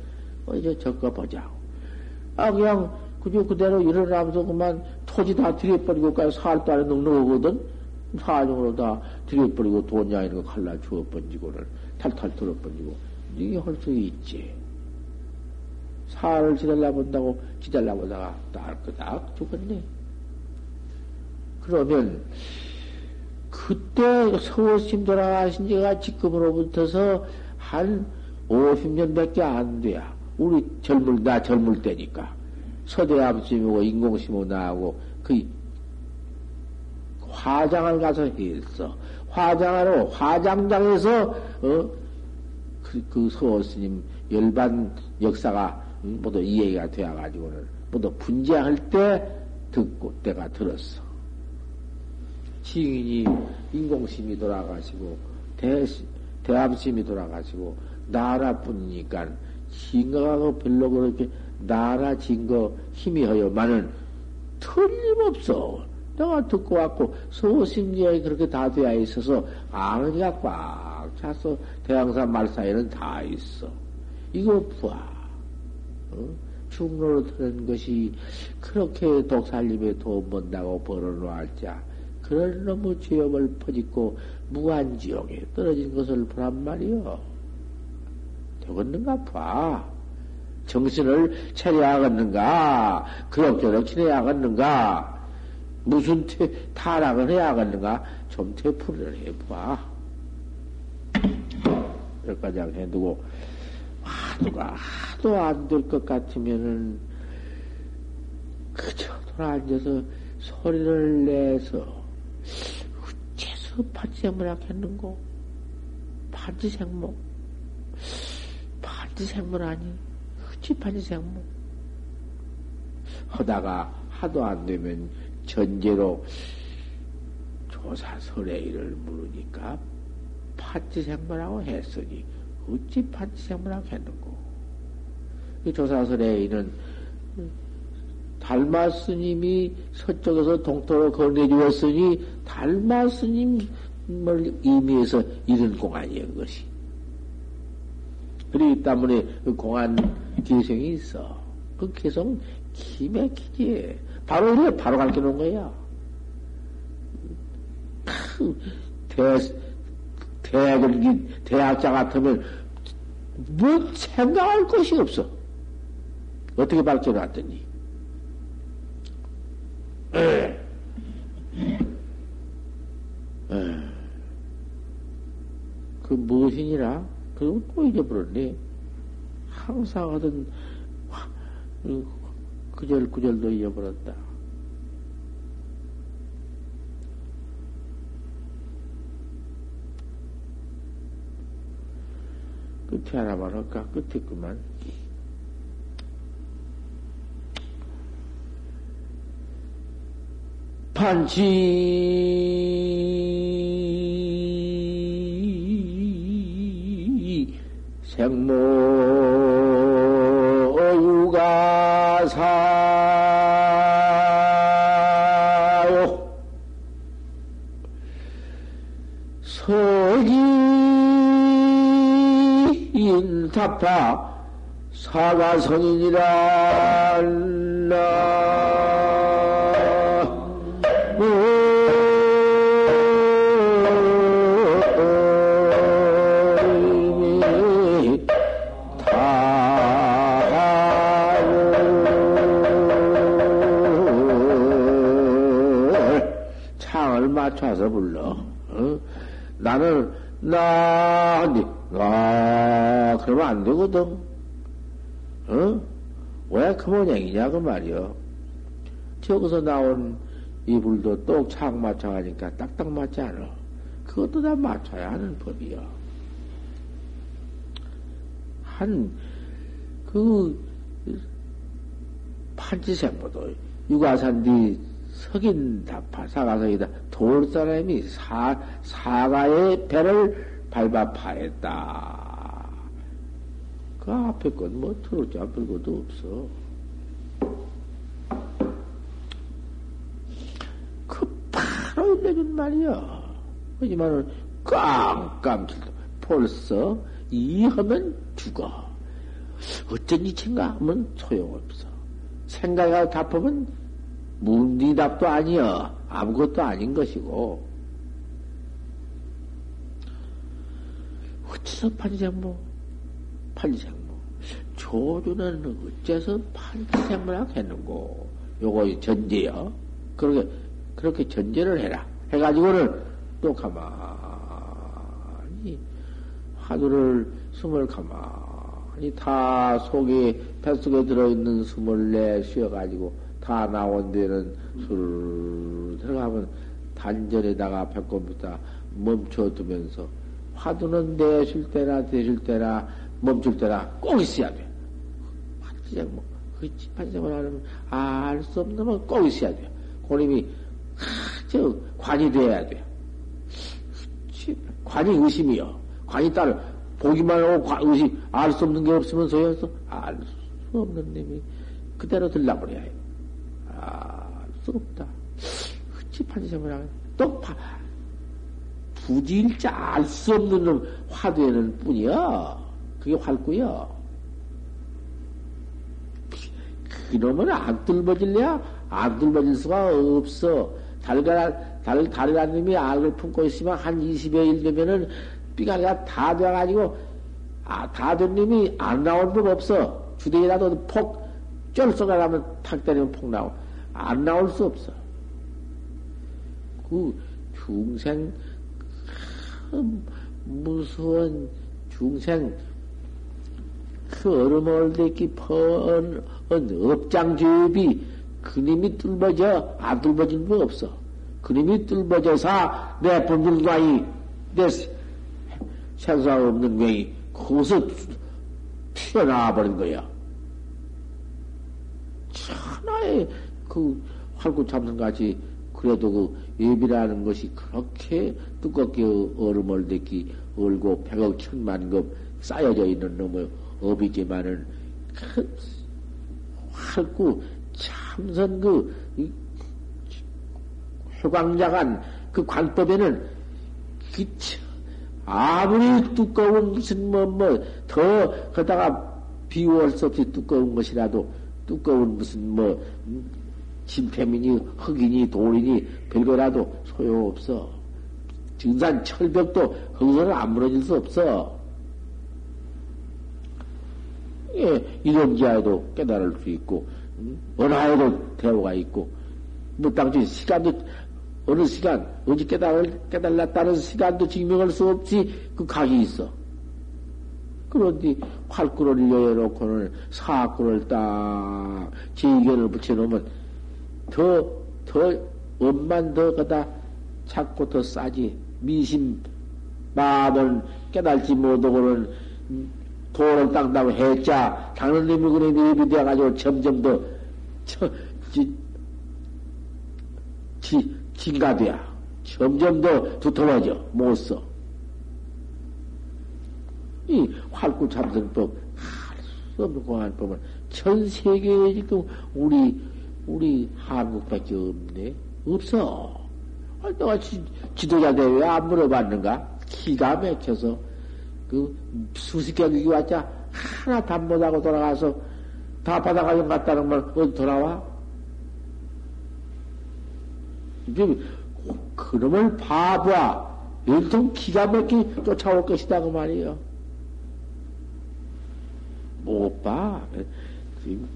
어, 이제 적어보자. 아, 그냥, 그저 그대로 일어나면서 그만 토지 다 들여버리고 까지 사흘 동안에 넉넉하거든? 사정으로 다 들여버리고 돈양 이런 거 칼날 주워 번지고를 탈탈 들어 번지고, 이게 할수 있지. 사를 지달라 본다고 기달라 보다가 딸끄닥 죽었네. 그러면 그때 서울심 돌아가신 지가 지금으로부터서 한 50년 밖에 안 돼야. 우리 젊을, 나 젊을 때니까. 서대암심이고 인공심이고 나하고 그 화장을 가서 했어. 화장하러 화장장에서 어? 그, 그 서스님 열반 역사가 모두 이해가 되어가지고는 모두 분재할 때 듣고 때가 들었어. 지인이 인공심이 돌아가시고 대, 대암심이 돌아가시고 나라뿐이니까 진거하고 별로 그렇게 나라 진 거 힘이 허여만은 틀림없어. 내가 듣고 왔고 소심지에 그렇게 다 되어 있어서 아는 이가 꽉 차서 대왕산 말사에는 다 있어. 이거 봐. 어? 중로로 들은 것이 그렇게 독살림에 도움 본다고 벌어놓았자 그런 놈의 죄업을 퍼짓고 무한지옥에 떨어진 것을 보란 말이요. 되겠는가 봐. 정신을 차려야겠는가? 그럭저럭 지내야겠는가? 무슨 태, 타락을 해야겠는가? 좀 되풀이를 해봐. 여기까지 해두고, 하도가 하도 안 될 것 같으면은, 그저 돌아앉아서 소리를 내서, 어째서 파지생물 하겠는고? 파지생목? 파지생물 아니? 어찌 파지생목? 하다가 하도 안 되면 전제로 조사 설레이를 물으니까 파지생물하고 했으니 어찌 파지생물하고 했는고? 이 조사 설레이는 달마 스님이 서쪽에서 동토로 건네주었으니 달마 스님을 의미해서 이런 공안이었 것이. 그렇기 때문에 그 공안 개성이 있어. 그 개성 기맥히지. 바로 이래 바로 가르쳐 놓은 거야. 대, 대학을, 대학자 같으면 뭐 생각할 것이 없어. 어떻게 밝혀 놨더니. 그 무엇이니라? 그리고 또 잊어버렸네. 항상 하던 그절 그절도 잊어버렸다. 끝에 하나만 할까? 끝에 그만. 판치 생모 유가사요. 서기 인타파 사가성인이라 나는 나 한디 아 그러면 안 되거든. 어? 왜 그 모양이냐 그 말이여. 저기서 나온 이불도 똑착 맞춰가니까 딱딱 맞지 않아. 그것도 다 맞춰야 하는 법이여. 한, 그, 판치생보도 육아산디 석인 다파, 사가석이다. 돌 사람이 사, 사가의 배를 밟아 파했다. 그 앞에 건 뭐 들어올지 앞에 것도 없어. 그 바로 일러준 말이야. 하지만은 깜깜질도 벌써 이 하면 죽어. 어쩐 이친가 하면 소용없어. 생각하고 답하면 문디답도 아니여. 아무것도 아닌 것이고. 어째서 판지생모? 판지생모. 조주는 어째서 판생문학했는고? 요거 전제요. 그렇게, 그렇게 전제를 해라. 해가지고는 또 가만히 화두를 숨을 가만히 다 속에, 뱃속에 들어있는 숨을 내 쉬어가지고 다 나온 데는 술 들어가면 단전에다가 배꼽부터 멈춰두면서 화두는 내쉴 때나 대쉴 때나 멈출 때나 꼭 있어야 돼. 반지장 뭐, 그 반지장을 하면 알 수 없는 건꼭 있어야 돼. 고님이, 하, 저, 관이 돼야 돼. 관이 의심이요. 관이 따로 보기만 하고 관, 의심, 알 수 없는 게 없으면 소용없어. 알수 없는 놈이 그대로 들라버려야 해. 알 수 없다. 판지장을 하면. 또, 파, 부지일자 알 수 없는 놈 화두에는 뿐이야. 그게 활구야. 그놈은 안 뚫어질래야? 안 뚫어질 수가 없어. 달걀, 달, 놈이 알을 품고 있으면 한 20여일 되면은 삐가리가 다 돼가지고, 아, 다된 놈이 안 나올 법 없어. 주대이라도 폭, 쩔썩가 가면 탁 때리면 폭 나오. 안 나올 수 없어. 그 중생, 무서운 중생, 그 얼음을 대기 펀, 업장주입이 그님이 뚫어져, 안 뚫어진 거 없어. 그님이 뚫어져서 내 본능과이, 내 생사 없는 거이, 거기서 튀어나와 버린 거야. 천하의 그 활구 참선 같이 그래도 그 예비라는 것이 그렇게 두껍게 얼음을 대기 얼고 백억 천만급 쌓여져 있는 놈의 업이지만은 그 활구 참선 그 효광자간 그 관법에는 그 아무리 두꺼운 무슨 뭐뭐더 거다가 비유할 수 없이 두꺼운 것이라도 두꺼운 무슨 뭐 진패민이 흙이니 돌이니 별거라도 소용없어. 증산 철벽도 거기서는 안 무너질 수 없어. 예, 이런 자에도 깨달을 수 있고, 은하에도 대우가 있고, 뭐, 당시 시간도, 어느 시간, 어디 깨달을, 깨달았다는 시간도 증명할 수 없이 그 각이 있어. 그런데 활구를 열어놓고는 사구를 딱, 제의견을 붙여놓으면 더, 더, 엄만 더 거다 찾고 더 싸지. 미심, 마음을 깨달지 못하고는 도를 닦다고 했자, 당연님이 그래, 입이 되어가지고 점점 더, 저, 지, 지, 진가돼야. 점점 더 두터워져. 못 써. 이 활구 참선법, 할 수 없는 공안법은 전 세계에 지금 우리 우리 한국밖에 없네? 없어. 아, 너가 지, 지도자 대회 안 물어봤는가? 기가 막혀서, 그, 수십 개국이 왔자, 하나 답 못하고 돌아가서, 다 받아가지고 갔다는 말, 어디 돌아와? 이제, 그놈을 바보야. 연통 기가 막히 쫓아올 것이다, 그 말이에요. 못 봐. 지금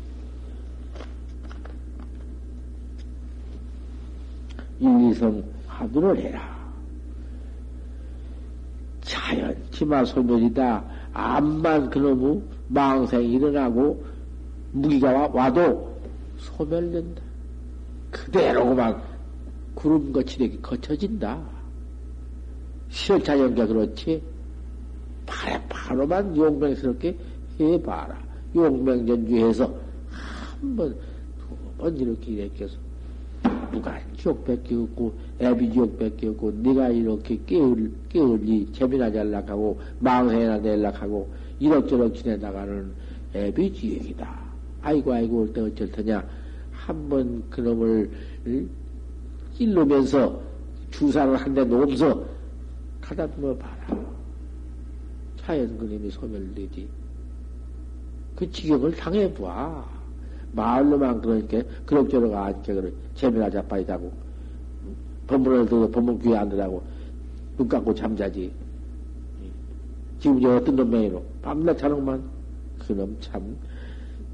일리성 화두를 해라. 자연 치마 소멸이다. 암만 그놈의 망생이 일어나고 무기가 와, 도 소멸된다. 그대로만 구름 거칠게 거쳐진다. 시어차연가 그렇지? 바로, 바로만 용맹스럽게 해봐라. 용맹전주해서 한 번, 두 번 이렇게 이렇게 해서 누가 지옥밖에 없고 애비 지옥밖에 없고 네가 이렇게 깨울 깨울리 재미나지 않락하고 망해나 될락하고 이럭저럭 지내다가는 애비 지옥이다. 아이고 아이고 올 때 어쩔 테냐 한 번 그놈을 찔르면서 주사를 한 대 놓으면서 가다듬어 봐라. 자연 그림이 소멸되지. 그 지경을 당해봐. 마을로만 그러니까 그럭저럭 앉게 그래. 재미나 자빠이 자고. 법문을 듣고 법문 귀에 앉으라고. 눈 감고 잠자지. 지금 저 어떤 놈 명이로. 밤낮 자는만. 그놈 참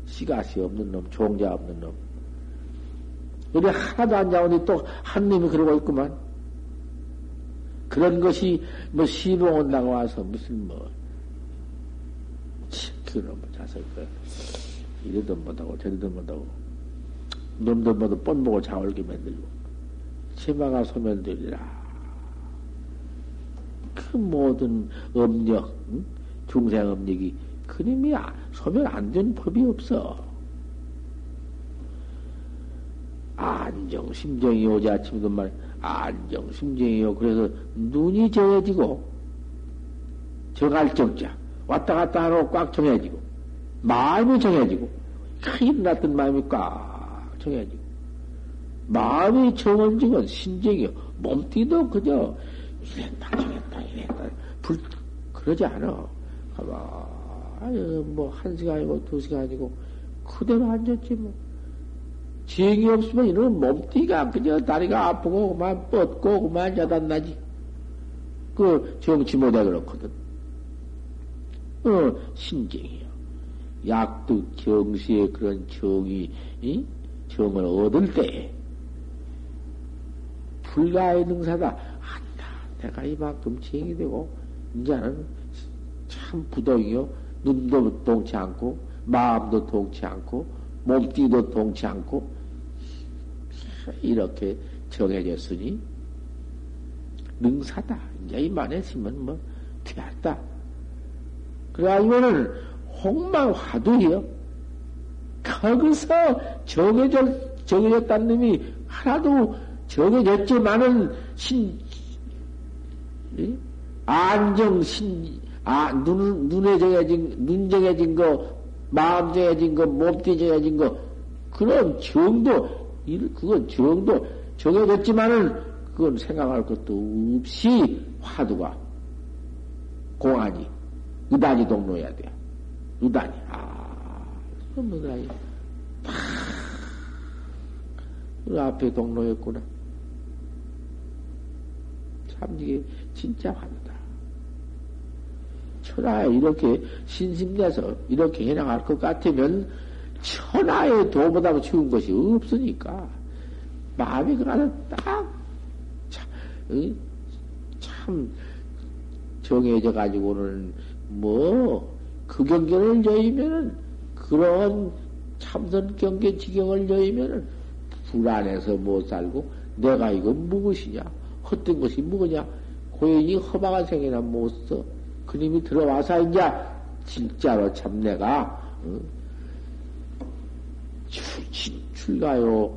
씨가시 없는 놈, 종자 없는 놈. 우리 하나도 안 자오니 또한 놈이 그러고 있구만. 그런 것이 뭐 시봉 온다고 와서 무슨 뭐, 그놈의 자석, 이 래도 못하고 저래도 못하고, 놈도 모두 뻔보고 자올게 만들고, 치마가 소멸되리라. 그 모든 업력, 응? 중생 업력이 그림이 아, 소멸 안 된 법이 없어. 안정, 심정이 오지 아침에도 말, 안정, 심정이요. 그래서 눈이 정해지고, 정할 정자, 왔다 갔다 하고 꽉 정해지고, 마음이 정해지고, 일어났던 마음이 꽉 정해지고, 마음이 정해지고, 심정이요. 몸띠도 그저, 이랬다, 저랬다, 이랬다. 불, 그러지 않아. 봐봐. 아유, 뭐, 한 시간이고, 두 시간이고, 그대로 앉았지, 뭐. 지행이 없으면 이런 몸띠가 그저 다리가 아프고 그만 뻗고 그만 자단나지. 그 정치 못해 그렇거든. 어, 신정이요. 약도 정시에 그런 정이, 이? 정을 얻을 때, 불가의 능사다. 한다. 내가 이만큼 지행이 되고, 이제는 참 부동이요. 눈도 동치 않고, 마음도 동치 않고, 몸띠도 동치 않고, 이렇게 정해졌으니, 능사다. 이제 이만에 있으면 뭐, 되었다. 그래가지고는 홍망화두요. 거기서 정해졌, 정해졌다는 놈이 하나도 정해졌지만은 신, 안정, 신, 아, 눈, 눈에 정해진, 눈 정해진 거, 마음 정해진 거, 몸띠 정해진 거, 그런 정도, 그건 정도 정해졌지만은 그건 생각할 것도 없이 화두가 공안이 의단이 동로해야 돼. 의단이. 아, 뭐라이. 우리 앞에 동로였구나. 참, 이게 진짜 화두다. 천하에 이렇게 신심내서 이렇게 해나갈 것 같으면 천하의 도보다 쉬운 것이 없으니까 마음이 그나마 딱 참, 참 정해져 가지고는 뭐 그 경계를 저이면은 그런 참선 경계 지경을 저이면은 불안해서 못 살고 내가 이거 무엇이냐? 헛된 것이 뭐냐? 고연히 허망한 생이나 못 써. 그님이 들어와서 이제 진짜로 참 내가 어? 출, 출가요.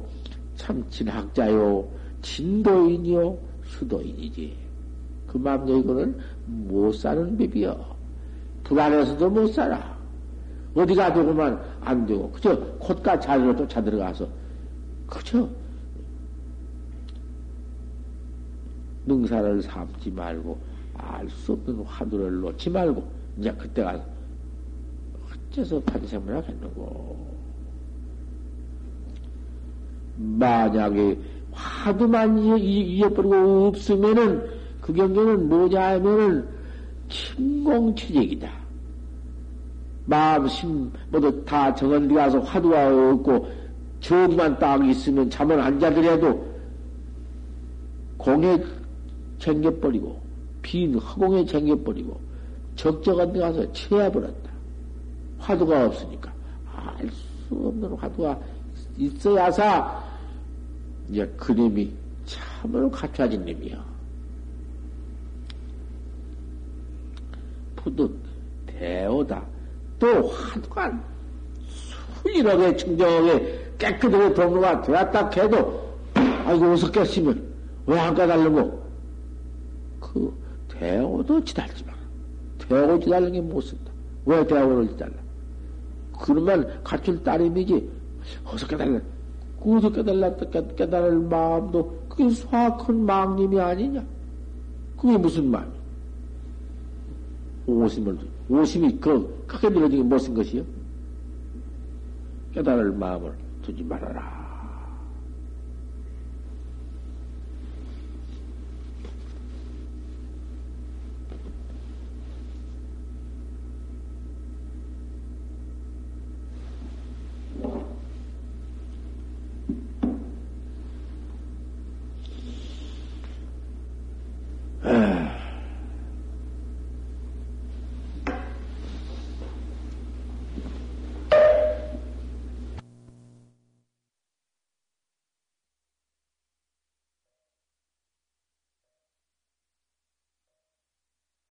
참 진학자요. 진도인이요. 수도인이지. 그 마음 여기고는 못 사는 법이여 불안해서도 못 살아. 어디 가도 그만 안 되고. 그저 콧가 자리로 또차 들어가서. 그저 능사를 삼지 말고 알 수 없는 화두를 놓지 말고 이제 그때 가서 어째서 판생을 하겠는고. 만약에 화두만 잊어버리고 없으면은 그 경계는 뭐냐 하면은 침공치적이다. 마음 심 모두 다 정원 들어가서 화두가 없고 정만 딱 있으면 잠을 안 자더라도 공에 챙겨버리고 빈 허공에 챙겨버리고 적적한 데 가서 채워버렸다. 화두가 없으니까 알 수 없는 화두가 있어야사 이제 그림이 참으로 갖춰진 놈이요. 푸득 대오다. 또 화두가 순일하게 청정하게 깨끗하게 동로가 되었다 해도 아이고 어떻겠으면 왜 안 까달라고 그 대오도 지달지 마. 대오 지달는 게 못 쓴다. 왜 대오를 지달라? 그러면 갖출 따름이지. 어서 깨달라. 어서 깨달라, 깨달을 마음도 그게 수확한 망님이 아니냐? 그게 무슨 마음이야? 오심을, 오심이 그, 크게 늘어지게 못쓴 것이요? 깨달을 마음을 두지 말아라.